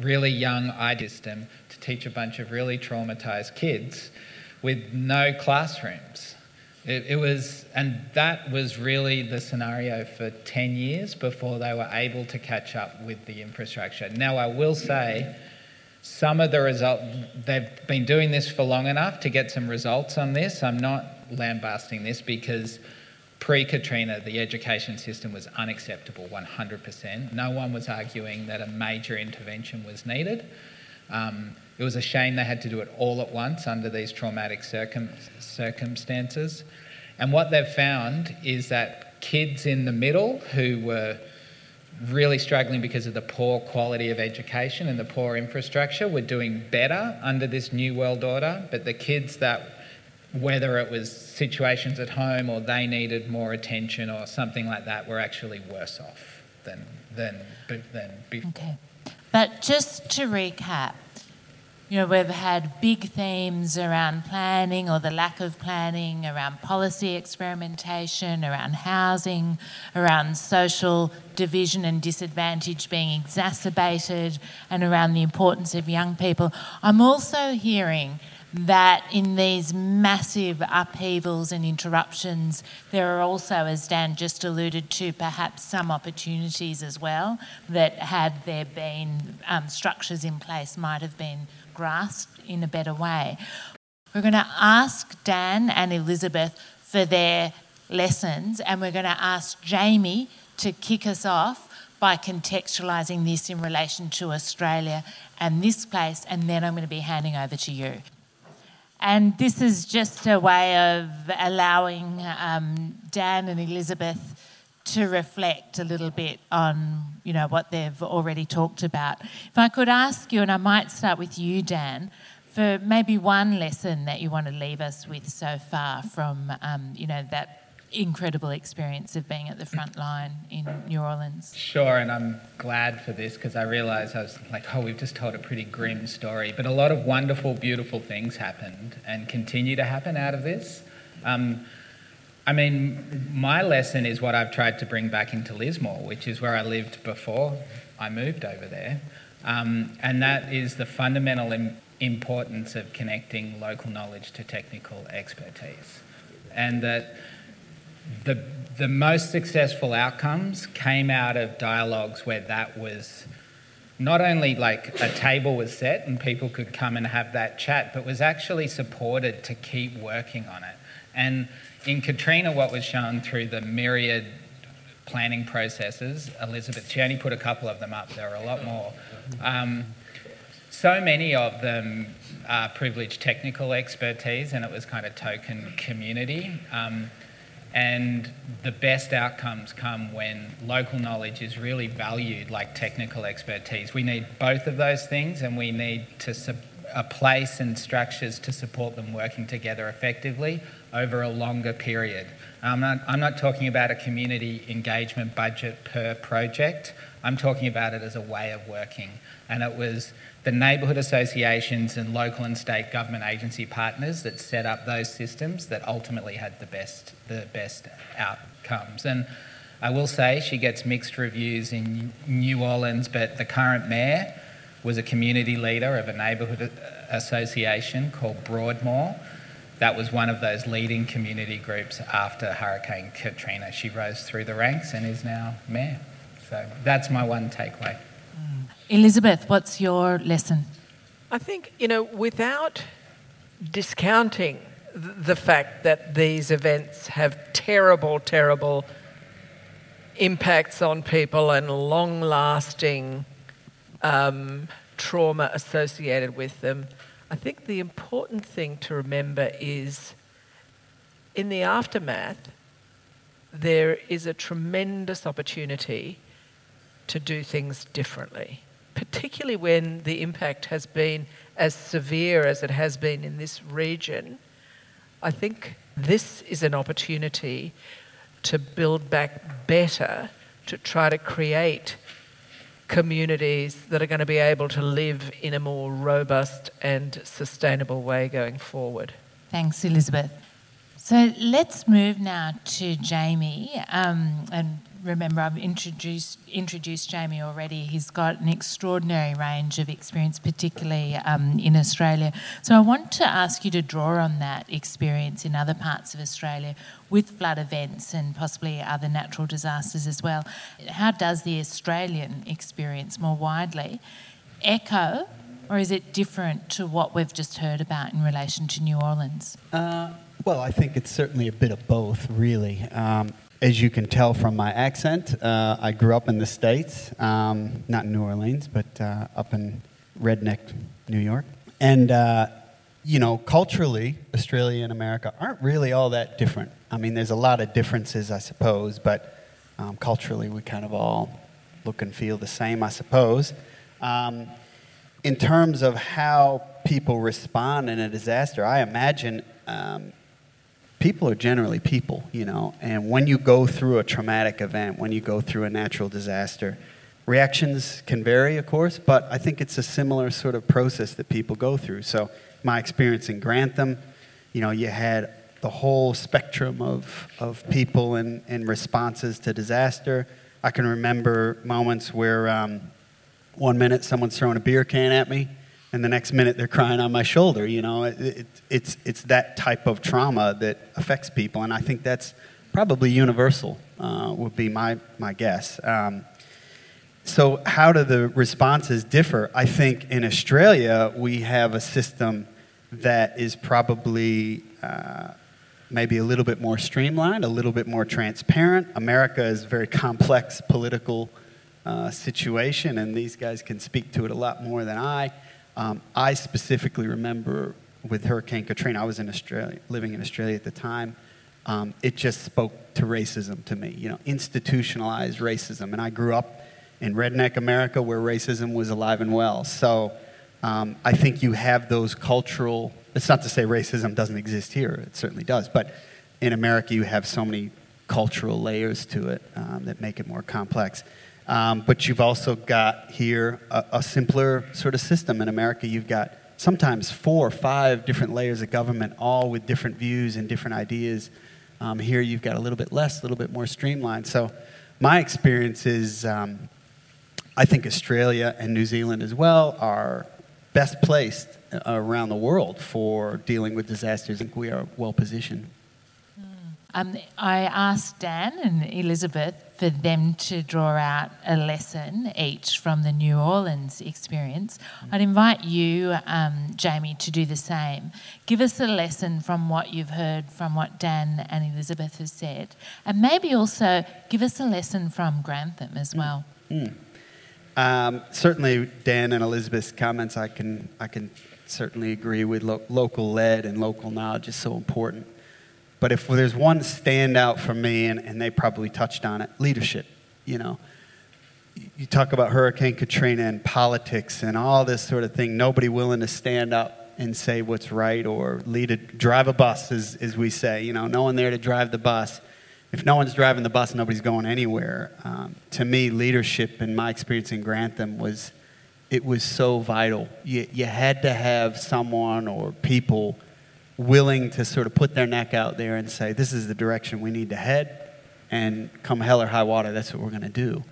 really young ID system to teach a bunch of really traumatized kids with no classrooms. It, it, was, and that was really the scenario for 10 years before they were able to catch up with the infrastructure. Now, I will say, some of the result, they've been doing this for long enough to get some results on this. I'm not lambasting this because pre Katrina, the education system was unacceptable 100%. No one was arguing that a major intervention was needed. Um, it was a shame they had to do it all at once under these traumatic circum- circumstances. And what they've found is that kids in the middle who were really struggling because of the poor quality of education and the poor infrastructure were doing better under this new world order, but the kids that whether it was situations at home or they needed more attention or something like that were actually worse off than than than before. Okay. But just to recap, you know, we've had big themes around planning or the lack of planning, around policy experimentation, around housing, around social division and disadvantage being exacerbated, and around the importance of young people. I'm also hearing that in these massive upheavals and interruptions, there are also, as Dan just alluded to, perhaps some opportunities as well that, had there been um, structures in place, might have been grasped in a better way. We're going to ask Dan and Elizabeth for their lessons, and we're going to ask Jamie to kick us off by contextualising this in relation to Australia and this place, and then I'm going to be handing over to you. And this is just a way of allowing um, Dan and Elizabeth to reflect a little bit on, you know, what they've already talked about. If I could ask you, and I might start with you, Dan, for maybe one lesson that you want to leave us with so far from, um, you know, that incredible experience of being at the front line in New Orleans. Sure, and I'm glad for this because I realised I was like, oh, we've just told a pretty grim story, but a lot of wonderful, beautiful things happened and continue to happen out of this. Um, I mean, my lesson is what I've tried to bring back into Lismore, which is where I lived before I moved over there. Um, and that is the fundamental Im- importance of connecting local knowledge to technical expertise. And that the, the most successful outcomes came out of dialogues where that was not only like a table was set and people could come and have that chat, but was actually supported to keep working on it. And in Katrina, what was shown through the myriad planning processes, Elizabeth, she only put a couple of them up, there were a lot more. Um, so many of them are privileged technical expertise, and it was kind of token community. Um, and the best outcomes come when local knowledge is really valued like technical expertise. We need both of those things, and we need to su- a place and structures to support them working together effectively over a longer period. I'm not, I'm not talking about a community engagement budget per project. I'm talking about it as a way of working. And it was the neighbourhood associations and local and state government agency partners that set up those systems that ultimately had the best, the best outcomes. And I will say she gets mixed reviews in New Orleans, but the current mayor was a community leader of a neighbourhood association called Broadmoor. That was one of those leading community groups after Hurricane Katrina. She rose through the ranks and is now mayor. So that's my one takeaway. Elizabeth, what's your lesson? I think, you know, without discounting the fact that these events have terrible, terrible impacts on people and long lasting um, trauma associated with them, I think the important thing to remember is in the aftermath, there is a tremendous opportunity to do things differently particularly when the impact has been as severe as it has been in this region, I think this is an opportunity to build back better, to try to create communities that are going to be able to live in a more robust and sustainable way going forward. Thanks, Elizabeth. So let's move now to Jamie um, and remember I've introduced introduced Jamie already. He's got an extraordinary range of experience, particularly um, in Australia. So I want to ask you to draw on that experience in other parts of Australia with flood events and possibly other natural disasters as well. How does the Australian experience more widely echo, or is it different to what we've just heard about in relation to New Orleans? Uh, well, I think it's certainly a bit of both, really. Um, as you can tell from my accent, uh, I grew up in the States, um, not in New Orleans, but uh, up in Redneck, New York. And, uh, you know, culturally, Australia and America aren't really all that different. I mean, there's a lot of differences, I suppose, but um, culturally, we kind of all look and feel the same, I suppose. Um, in terms of how people respond in a disaster, I imagine um, people are generally people, you know, and when you go through a traumatic event, when you go through a natural disaster, reactions can vary, of course, but I think it's a similar sort of process that people go through. So, my experience in Grantham, you know, you had the whole spectrum of, of people and, and responses to disaster. I can remember moments where um, one minute someone's throwing a beer can at me, and the next minute they're crying on my shoulder. You know, it, it, it's, it's that type of trauma that affects people, and I think that's probably universal, uh, would be my, my guess. Um, so, how do the responses differ? I think in Australia, we have a system that is probably uh, maybe a little bit more streamlined, a little bit more transparent. America is a very complex political uh, situation, and these guys can speak to it a lot more than I. Um, I specifically remember with Hurricane Katrina, I was in Australia, living in Australia at the time. Um, it just spoke to racism to me, you know, institutionalized racism. And I grew up in redneck America where racism was alive and well. So um, I think you have those cultural, it's not to say racism doesn't exist here, it certainly does, but in America you have so many cultural layers to it um, that make it more complex. Um, but you've also got here a, a, simpler sort of system. In America, you've got sometimes four or five different layers of government, all with different views and different ideas. Um, here, you've got a little bit less, a little bit more streamlined. So, my experience is um, I think Australia and New Zealand as well are best placed around the world for dealing with disasters. I think we are well positioned. Um, I asked Dan and Elizabeth for them to draw out a lesson each from the New Orleans experience. I'd invite you, um, Jamie, to do the same. Give us a lesson from what you've heard from what Dan and Elizabeth have said, and maybe also give us a lesson from Grantham as well. Mm. Um, certainly, Dan and Elizabeth's comments, I can, I can certainly agree with. Lo- local lead and local knowledge is so important. But if there's one standout for me, and, and they probably touched on it, leadership. You know, you talk about Hurricane Katrina and politics and all this sort of thing. Nobody willing to stand up and say what's right or lead a drive a bus, as, as we say. You know, no one there to drive the bus. If no one's driving the bus, nobody's going anywhere. Um, to me, leadership in my experience in Grantham was it was so vital. You, you had to have someone or people willing to sort of put their neck out there and say, this is the direction we need to head, and come hell or high water, that's what we're going to do.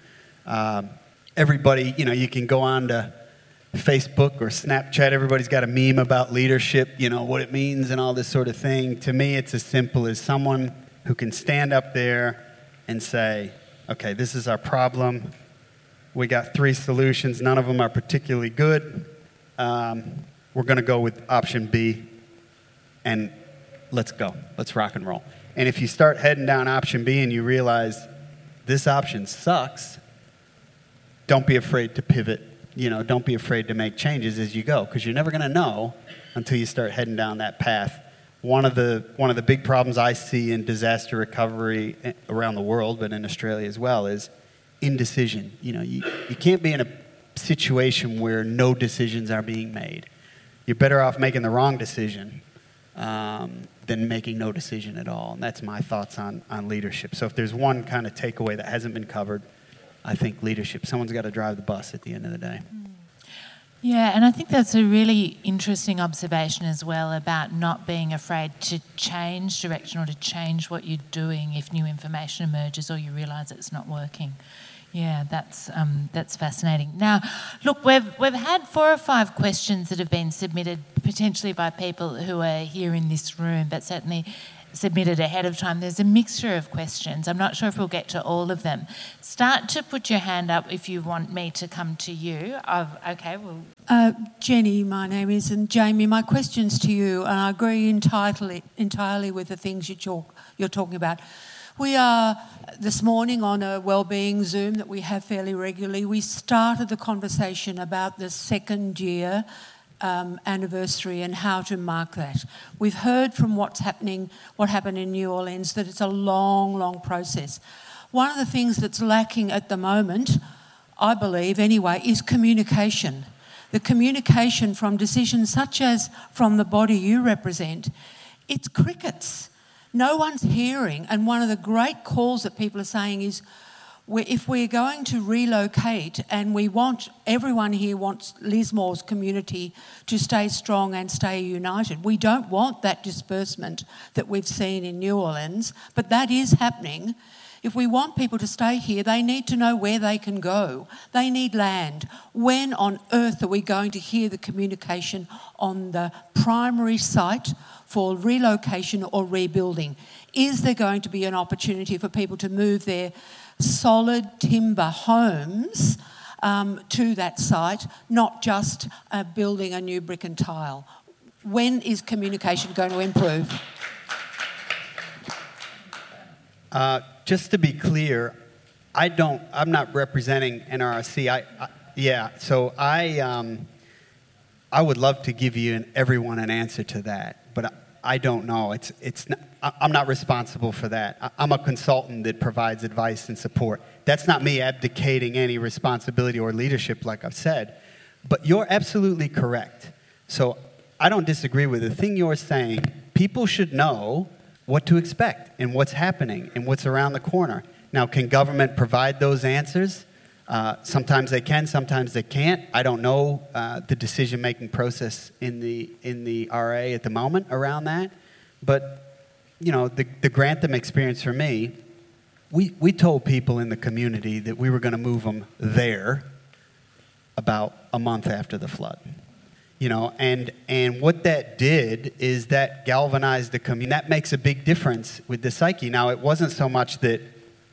Um, everybody, you know, you can go on to Facebook or Snapchat, everybody's got a meme about leadership, you know, what it means and all this sort of thing. To me, it's as simple as someone who can stand up there and say, okay, this is our problem. We got three solutions, none of them are particularly good. Um, we're going to go with option B and let's go. Let's rock and roll. And if you start heading down option B and you realize this option sucks, don't be afraid to pivot. You know, don't be afraid to make changes as you go because you're never going to know until you start heading down that path. One of the one of the big problems I see in disaster recovery eh, around the world, but in Australia as well, is indecision. You know, you, you can't be in a situation where no decisions are being made. You're better off making the wrong decision um, than making no decision at all. And that's my thoughts on, on leadership. So if there's one kind of takeaway that hasn't been covered, I think leadership. Someone's got to drive the bus at the end of the day. Yeah, and I think that's a really interesting observation as well about not being afraid to change direction or to change what you're doing if new information emerges or you realise it's not working. Yeah, that's um, that's fascinating. Now, look, we've we've had four or five questions that have been submitted potentially by people who are here in this room, but certainly submitted ahead of time. There's a mixture of questions. I'm not sure if we'll get to all of them. Start to put your hand up if you want me to come to you. I've, okay, well. Uh, Jenny, my name is, and Jamie, my question's to you, and I agree entirely, entirely with the things you talk, you're talking about. We are this morning on a wellbeing Zoom that we have fairly regularly. We started the conversation about the second year um, anniversary and how to mark that. We've heard from what's happening, what happened in New Orleans, that it's a long, long process. One of the things that's lacking at the moment, I believe anyway, is communication. The communication from decisions such as from the body you represent, it's crickets. No one's hearing. And one of the great calls that people are saying is, if we're going to relocate and we want everyone here wants Lismore's community to stay strong and stay united, we don't want that disbursement that we've seen in New Orleans, but that is happening. If we want people to stay here, they need to know where they can go. They need land. When on earth are we going to hear the communication on the primary site for relocation or rebuilding? Is there going to be an opportunity for people to move their solid timber homes um, to that site, not just uh, building a new brick and tile. When is communication going to improve? Uh, just to be clear, I don't. I'm not representing NRC. I, I yeah. So I, um, I would love to give you and everyone an answer to that, but I don't know. It's, it's not, I'm not responsible for that. I'm a consultant that provides advice and support. That's not me abdicating any responsibility or leadership, like I've said. But you're absolutely correct. So I don't disagree with the thing you're saying. People should know what to expect and what's happening and what's around the corner. Now, can government provide those answers? Uh, sometimes they can, sometimes they can't. I don't know uh, the decision making process in the, in the RA at the moment around that. But, you know, the, the Grantham experience for me, we, we told people in the community that we were going to move them there about a month after the flood. You know, and, and what that did is that galvanized the community. That makes a big difference with the psyche. Now, it wasn't so much that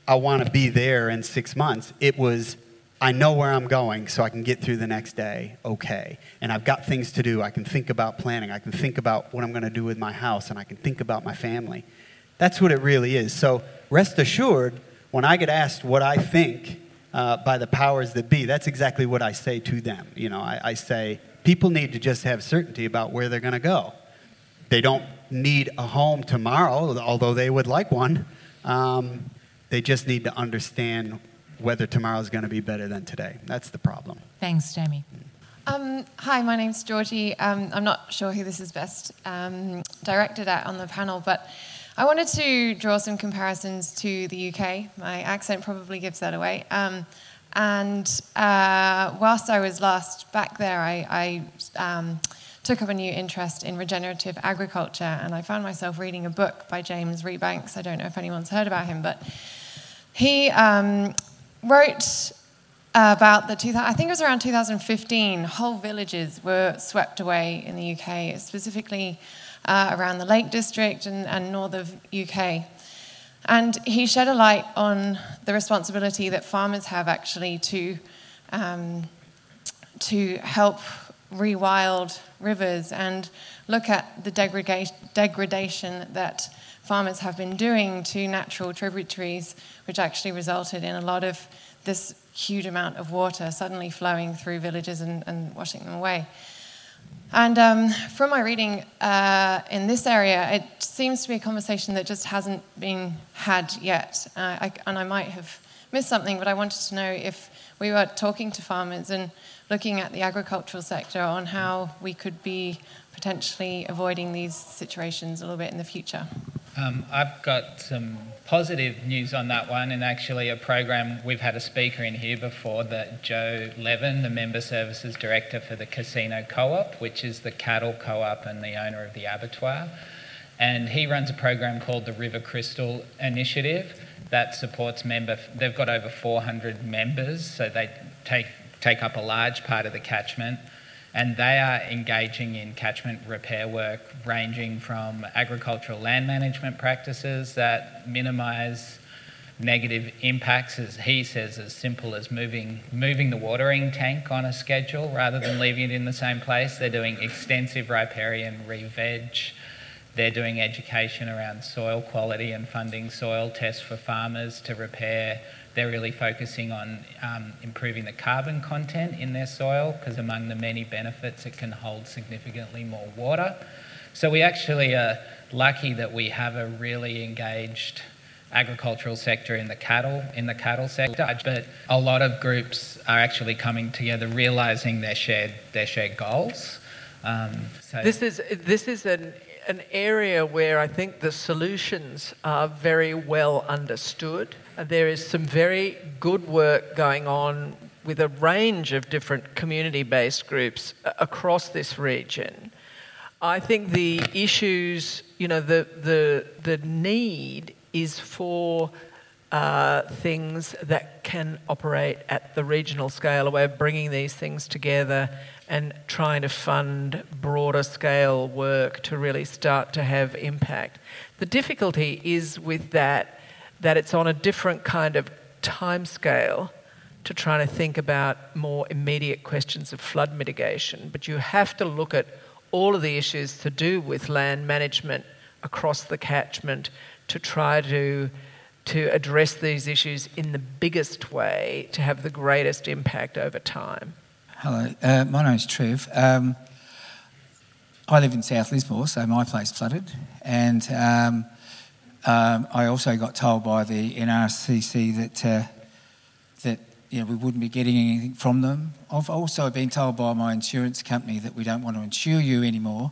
I want to be there in six months. It was, I know where I'm going so I can get through the next day okay. And I've got things to do. I can think about planning. I can think about what I'm going to do with my house, and I can think about my family. That's what it really is. So rest assured, when I get asked what I think uh, by the powers that be, that's exactly what I say to them. You know, I, I say, people need to just have certainty about where they're going to go. They don't need a home tomorrow, although they would like one. Um, they just need to understand whether tomorrow is going to be better than today. That's the problem. Thanks, Jamie. Um, hi, my name's Georgie. Um, I'm not sure who this is best um, directed at on the panel, but I wanted to draw some comparisons to the UK. My accent probably gives that away. And uh, whilst I was last back there, I, I um, took up a new interest in regenerative agriculture, and I found myself reading a book by James Rebanks. I don't know if anyone's heard about him, but he um, wrote about the 2000, I think it was around 2015, whole villages were swept away in the UK, specifically uh, around the Lake District and, and north of UK. And he shed a light on the responsibility that farmers have actually to, um, to help rewild rivers and look at the degradation that farmers have been doing to natural tributaries, which actually resulted in a lot of this huge amount of water suddenly flowing through villages and, and washing them away. And um, from my reading uh, in this area, it seems to be a conversation that just hasn't been had yet. Uh, I, and I might have missed something, but I wanted to know if we were talking to farmers and looking at the agricultural sector on how we could be potentially avoiding these situations a little bit in the future. Um, I've got some positive news on that one, and actually a program we've had a speaker in here before, that Joe Levin, the member services director for the Casino Co-op, which is the cattle co-op and the owner of the abattoir, and he runs a program called the River Crystal Initiative that supports member. They've got over 400 members, so they take take up a large part of the catchment and they are engaging in catchment repair work ranging from agricultural land management practices that minimise negative impacts, as he says, as simple as moving, moving the watering tank on a schedule rather than leaving it in the same place. They're doing extensive riparian re-veg. They're doing education around soil quality and funding soil tests for farmers to repair they're really focusing on um, improving the carbon content in their soil because among the many benefits it can hold significantly more water. So we actually are lucky that we have a really engaged agricultural sector in the cattle in the cattle sector but a lot of groups are actually coming together realizing their shared their shared goals um, so this is this is an an area where I think the solutions are very well understood. Uh, there is some very good work going on with a range of different community based groups uh, across this region. I think the issues, you know, the, the, the need is for things that can operate at the regional scale, a way of bringing these things together and trying to fund broader scale work to really start to have impact. The difficulty is with that that it's on a different kind of time scale to trying to think about more immediate questions of flood mitigation, but you have to look at all of the issues to do with land management across the catchment to try to to address these issues in the biggest way to have the greatest impact over time. Hello, uh, my name's Trev. Um, I live in South Lismore, so my place flooded, and um, um, I also got told by the NRCC that uh, that you know we wouldn't be getting anything from them. I've also been told by my insurance company that we don't want to insure you anymore,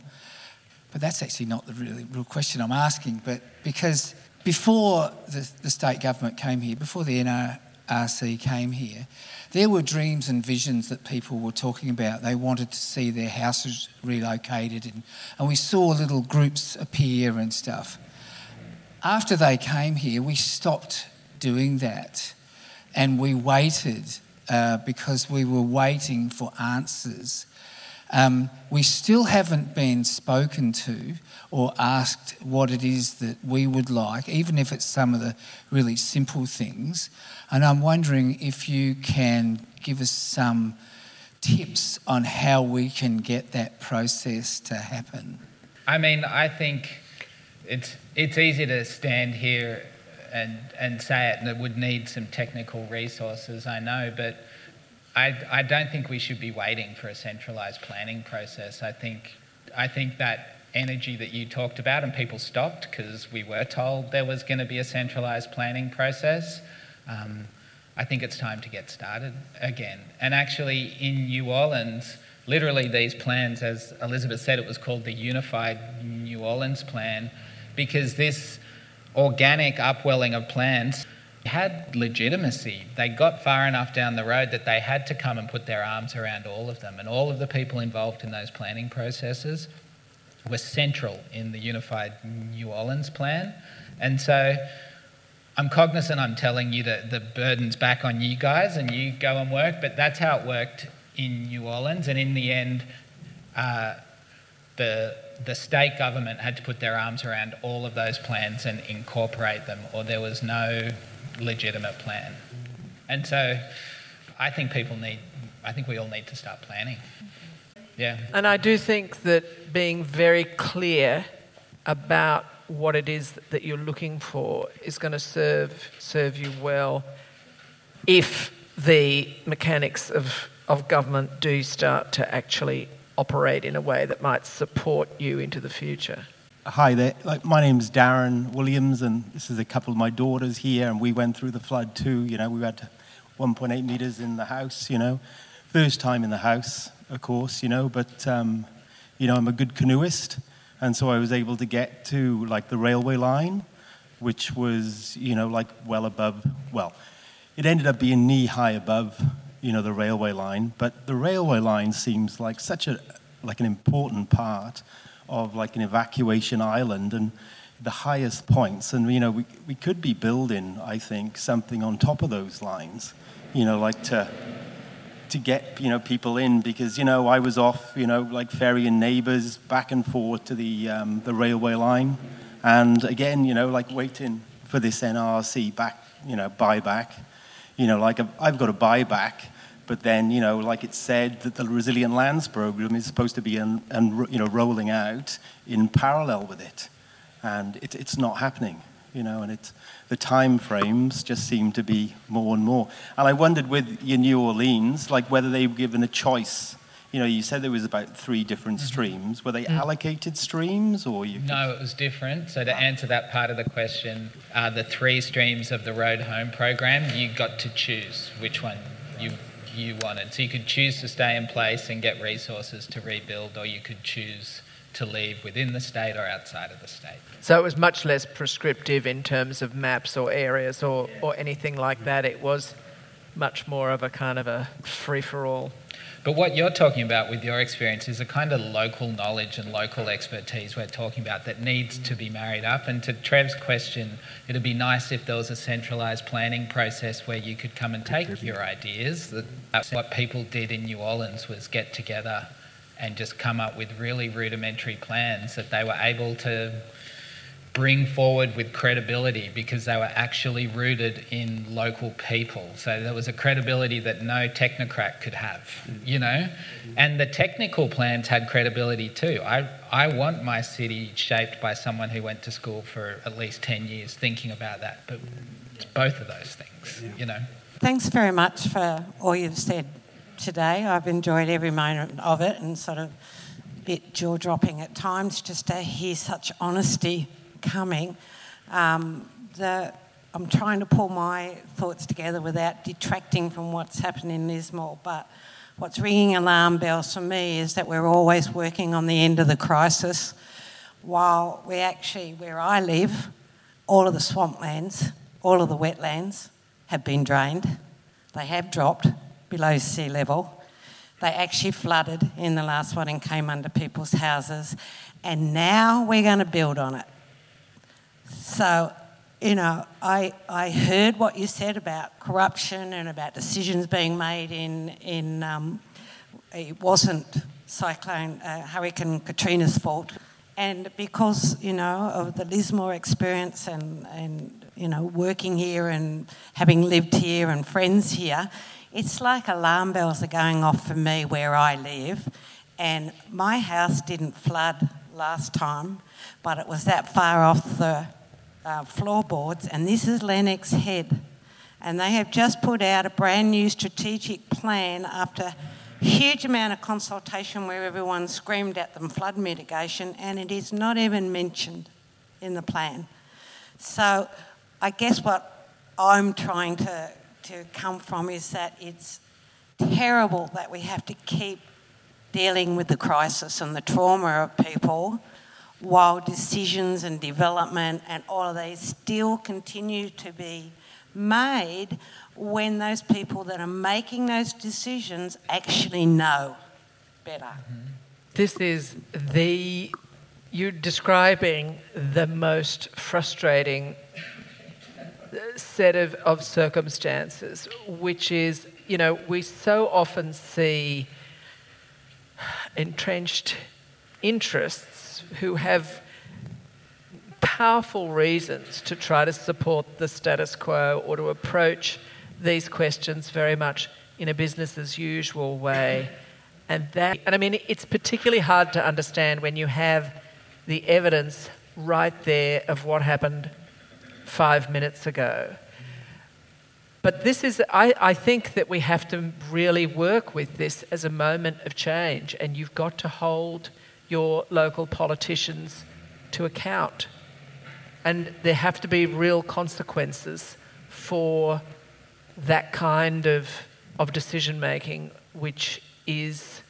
but that's actually not the really real question I'm asking. But because before the, the state government came here, before the NRC came here, there were dreams and visions that people were talking about. They wanted to see their houses relocated, and, and we saw little groups appear and stuff. After they came here, we stopped doing that and we waited uh, because we were waiting for answers. Um, we still haven't been spoken to or asked what it is that we would like, even if it's some of the really simple things. And I'm wondering if you can give us some tips on how we can get that process to happen. I mean, I think it's, it's easy to stand here and, and say it, and it would need some technical resources, I know, but I, I don't think we should be waiting for a centralised planning process. I think, I think that energy that you talked about, and people stopped because we were told there was going to be a centralised planning process. Um, I think it's time to get started again. And actually, in New Orleans, literally these plans, as Elizabeth said, it was called the Unified New Orleans Plan, because this organic upwelling of plans had legitimacy. They got far enough down the road that they had to come and put their arms around all of them. And all of the people involved in those planning processes were central in the Unified New Orleans plan. And so I'm cognizant I'm telling you that the burden's back on you guys and you go and work, but that's how it worked in New Orleans. And in the end, uh, the, the state government had to put their arms around all of those plans and incorporate them, or there was no legitimate plan. And so I think people need, I think we all need to start planning. Yeah. And I do think that being very clear about what it is that you're looking for is going to serve serve you well if the mechanics of, of government do start to actually operate in a way that might support you into the future. Hi there. Like, my name's Darren Williams, and this is a couple of my daughters here, and we went through the flood too. You know, we had 1.8 meters in the house. You know, first time in the house, of course. You know, but um, you know, I'm a good canoeist, And so I was able to get to like the railway line, which was, you know, like well above, well, it ended up being knee high above, you know, the railway line. But the railway line seems like such a, like an important part of like an evacuation island and the highest points. And, you know, we, we could be building, I think, something on top of those lines, you know, like to, to get, you know, people in because, you know, I was off, you know, like ferrying neighbors back and forth to the, um, the railway line. And again, you know, like waiting for this NRC back, you know, buyback. You know, like I've got a buyback but then, you know, like it said, that the Resilient Lands program is supposed to be, and you know, rolling out in parallel with it, and it, it's not happening. You know, and it's the time frames just seem to be more and more. And I wondered with your New Orleans, like whether they were given a choice you know, you said there was about three different mm-hmm. streams. Were they mm. allocated streams, or you? No, it was different. So to answer that part of the question, uh, the three streams of the Road Home program, you got to choose which one you you wanted. So you could choose to stay in place and get resources to rebuild, or you could choose to leave within the state or outside of the state. So it was much less prescriptive in terms of maps or areas or, or anything like that. It was much more of a kind of a free for all. But what you're talking about with your experience is a kind of local knowledge and local expertise we're talking about that needs to be married up. And to Trev's question, it'd be nice if there was a centralised planning process where you could come and take your ideas. That's uh, what people did in New Orleans was get together and just come up with really rudimentary plans that they were able to bring forward with credibility because they were actually rooted in local people. So there was a credibility that no technocrat could have, you know? And the technical plans had credibility too. I, I want my city shaped by someone who went to school for at least 10 years thinking about that. But it's both of those things, you know? Thanks very much for all you've said today. I've enjoyed every moment of it and sort of a bit jaw dropping at times just to hear such honesty coming. Um, the, I'm trying to pull my thoughts together without detracting from what's happening in Lismore, but what's ringing alarm bells for me is that we're always working on the end of the crisis, while we actually, where I live, all of the swamplands, all of the wetlands have been drained. They have dropped below sea level. They actually flooded in the last one and came under people's houses. And now we're going to build on it. So, you know, I, I heard what you said about corruption and about decisions being made in, in um, it wasn't Cyclone uh, Hurricane Katrina's fault. And because, you know, of the Lismore experience and, and, you know, working here and having lived here and friends here, it's like alarm bells are going off for me where I live. And my house didn't flood last time, but it was that far off the uh, floorboards, and this is Lennox Head. And they have just put out a brand new strategic plan after huge amount of consultation where everyone screamed at them flood mitigation, and it is not even mentioned in the plan. So I guess what I'm trying to, to come from is that it's terrible that we have to keep dealing with the crisis and the trauma of people while decisions and development and all of these still continue to be made when those people that are making those decisions actually know better. Mm-hmm. This is the, you're describing the most frustrating set of, of circumstances, which is, you know, we so often see entrenched interests who have powerful reasons to try to support the status quo or to approach these questions very much in a business as usual way. And that, and I mean, it's particularly hard to understand when you have the evidence right there of what happened five minutes ago. But this is, I, I think that we have to really work with this as a moment of change, and you've got to hold your local politicians to account. And there have to be real consequences for that kind of, of decision making, which is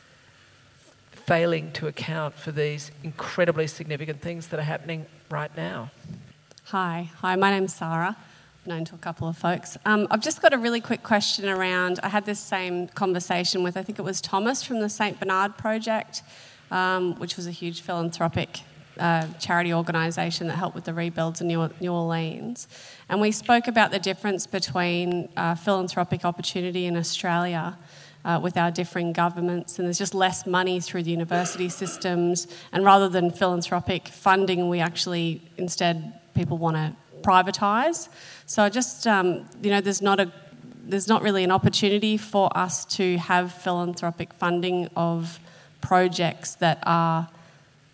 failing to account for these incredibly significant things that are happening right now. Hi, hi. My name's Sarah. Known to a couple of folks. Um, I've just got a really quick question around. I had this same conversation with I think it was Thomas from the Saint Bernard Project, um, which was a huge philanthropic uh, charity organisation that helped with the rebuilds in New, New Orleans. And we spoke about the difference between uh, philanthropic opportunity in Australia uh, with our differing governments, and there's just less money through the university systems. And rather than philanthropic funding, we actually instead people want to privatise. So I just um, you know there's not a there's not really an opportunity for us to have philanthropic funding of projects that are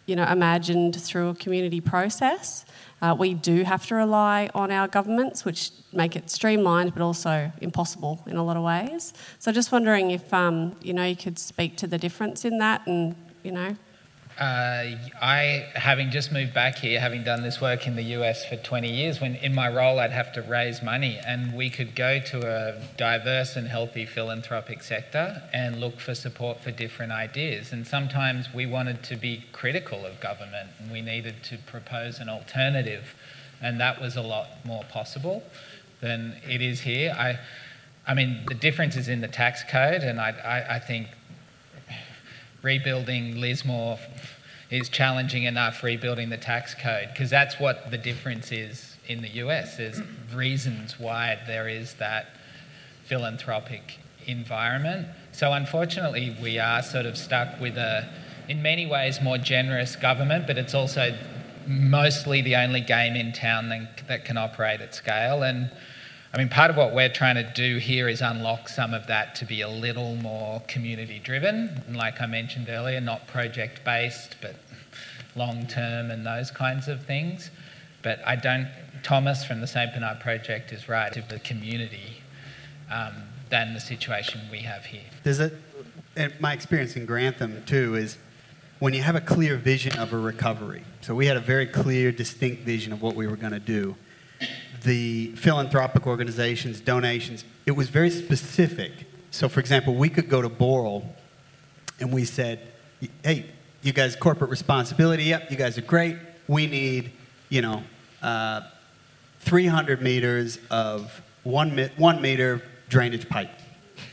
you know imagined through a community process. Uh, we do have to rely on our governments, which make it streamlined but also impossible in a lot of ways. So just wondering if um, you know you could speak to the difference in that, and you know uh, I, having just moved back here, having done this work in the US for 20 years, when in my role I'd have to raise money, and we could go to a diverse and healthy philanthropic sector and look for support for different ideas. And sometimes we wanted to be critical of government, and we needed to propose an alternative, and that was a lot more possible than it is here. I, I mean, the difference is in the tax code, and I, I, I think rebuilding Lismore is challenging enough rebuilding the tax code because that's what the difference is in the US. There's reasons why there is that philanthropic environment. So unfortunately, we are sort of stuck with a, in many ways, more generous government, but it's also mostly the only game in town that, can operate at scale. And I mean, part of what we're trying to do here is unlock some of that to be a little more community driven. And like I mentioned earlier, not project based, but long term and those kinds of things. But I don't, Thomas from the St. Bernard Project is right, to the community um, than the situation we have here. There's a, my experience in Grantham too is when you have a clear vision of a recovery. So we had a very clear, distinct vision of what we were going to do the philanthropic organizations, donations, it was very specific. So, for example, we could go to Boral and we said, hey, you guys, corporate responsibility, yep, you guys are great. We need, you know, uh, 300 meters of one, mi- one meter drainage pipe.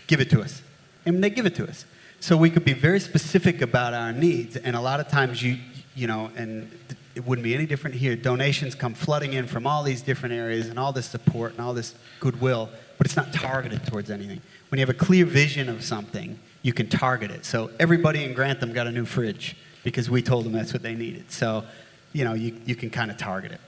Give it to us. And they give it to us. So we could be very specific about our needs. And a lot of times you, you know, and it wouldn't be any different here. Donations come flooding in from all these different areas and all this support and all this goodwill, but it's not targeted towards anything. When you have a clear vision of something, you can target it. So everybody in Grantham got a new fridge because we told them that's what they needed. So, you know, you, you can kind of target it.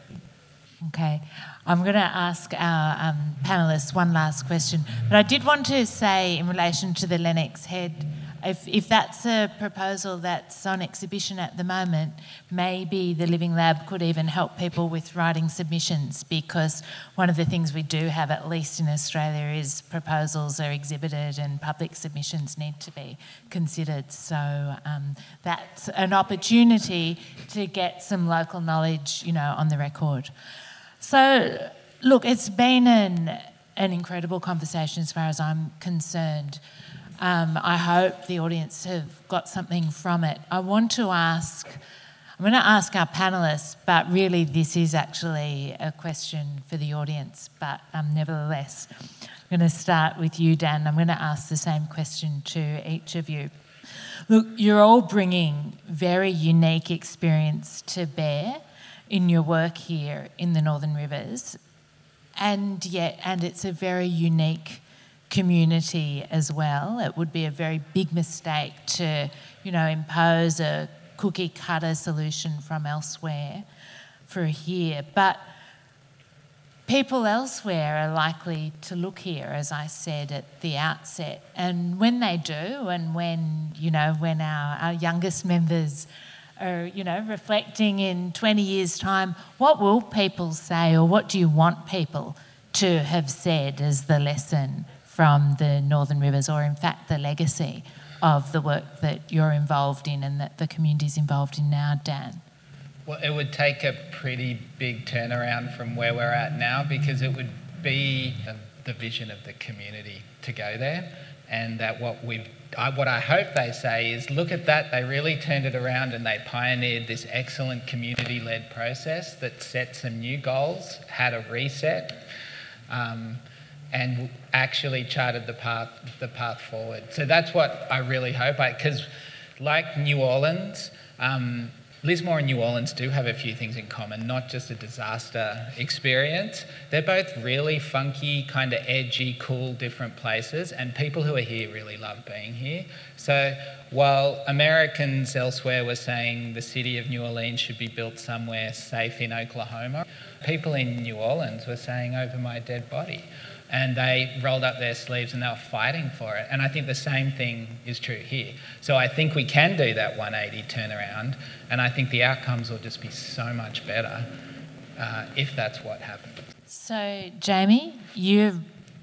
Okay. I'm going to ask our um, panelists one last question. But I did want to say, in relation to the Lennox Head if, if that's a proposal that's on exhibition at the moment, maybe the Living Lab could even help people with writing submissions because one of the things we do have, at least in Australia, is proposals are exhibited and public submissions need to be considered. So um, that's an opportunity to get some local knowledge, you know, on the record. So, look, it's been an, an incredible conversation as far as I'm concerned. Um, I hope the audience have got something from it. I want to ask, I'm going to ask our panelists, but really this is actually a question for the audience. But um, nevertheless, I'm going to start with you, Dan. I'm going to ask the same question to each of you. Look, you're all bringing very unique experience to bear in your work here in the Northern Rivers, and yet, and it's a very unique community as well. It would be a very big mistake to, you know, impose a cookie cutter solution from elsewhere for here. But people elsewhere are likely to look here, as I said at the outset. And when they do, and when, you know, when our, our youngest members are, you know, reflecting in 20 years' time, what will people say or what do you want people to have said as the lesson from the Northern Rivers, or in fact, the legacy of the work that you're involved in and that the community is involved in now, Dan? Well, it would take a pretty big turnaround from where we're at now because it would be the vision of the community to go there. and that what we've I, what I hope they say is look at that, they really turned it around and they pioneered this excellent community led process that set some new goals, had a reset, um, and actually charted the path, the path forward. So that's what I really hope, because like New Orleans, um, Lismore and New Orleans do have a few things in common, not just a disaster experience. They're both really funky, kind of edgy, cool, different places, and people who are here really love being here. So while Americans elsewhere were saying the city of New Orleans should be built somewhere safe in Oklahoma, people in New Orleans were saying over my dead body and they rolled up their sleeves and they were fighting for it. And I think the same thing is true here. So I think we can do that 180 turnaround, and I think the outcomes will just be so much better uh, if that's what happens. So, Jamie, you're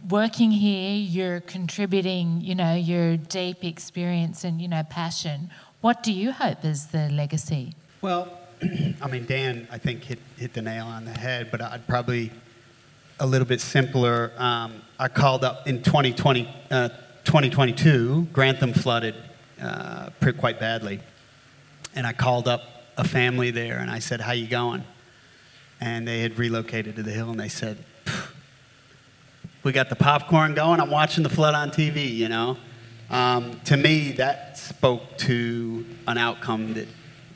working here, you're contributing, you know, your deep experience and, you know, passion. What do you hope is the legacy? Well, <clears throat> I mean, Dan, I think hit, hit the nail on the head, but I'd probably a little bit simpler. Um, I called up in 2020, uh, 2022, Grantham flooded uh, quite badly. And I called up a family there and I said, How you going? And they had relocated to the hill and they said, We got the popcorn going. I'm watching the flood on TV, you know. Um, to me, that spoke to an outcome that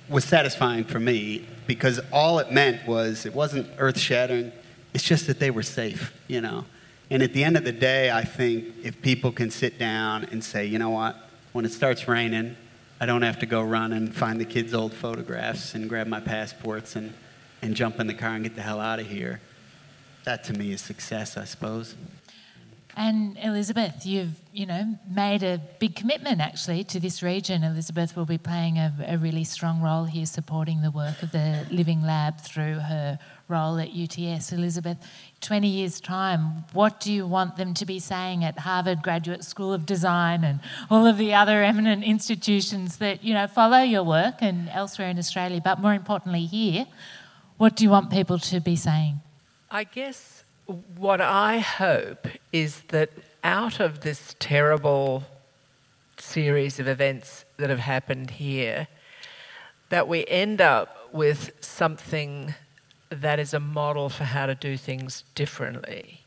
was satisfying for me because all it meant was it wasn't earth shattering it's just that they were safe, you know. And at the end of the day, I think if people can sit down and say, you know what, when it starts raining, I don't have to go run and find the kids' old photographs and grab my passports and, and jump in the car and get the hell out of here. That to me is success, I suppose. And Elizabeth, you've you know made a big commitment actually to this region. Elizabeth will be playing a, a, really strong role here, supporting the work of the Living Lab through her role at UTS. Elizabeth, 20 years' time, what do you want them to be saying at Harvard Graduate School of Design and all of the other eminent institutions that you know follow your work and elsewhere in Australia, but more importantly here? What do you want people to be saying? I guess what I hope is that out of this terrible series of events that have happened here, that we end up with something that is a model for how to do things differently.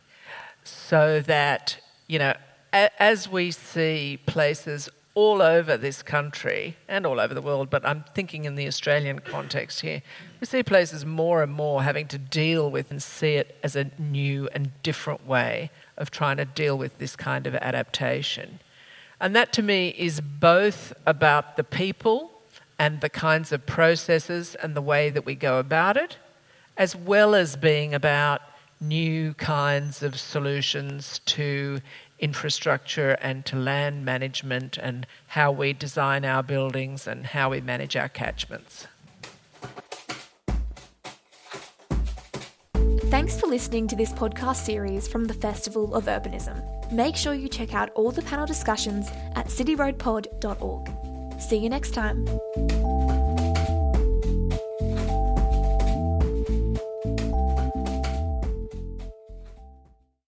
So that, you know, a- as we see places all over this country and all over the world, but I'm thinking in the Australian context here. We see places more and more having to deal with and see it as a new and different way of trying to deal with this kind of adaptation. And that to me is both about the people and the kinds of processes and the way that we go about it, as well as being about new kinds of solutions to infrastructure and to land management and how we design our buildings and how we manage our catchments. Thanks for listening to this podcast series from the Festival of Urbanism. Make sure you check out all the panel discussions at cityroadpod.org. See you next time.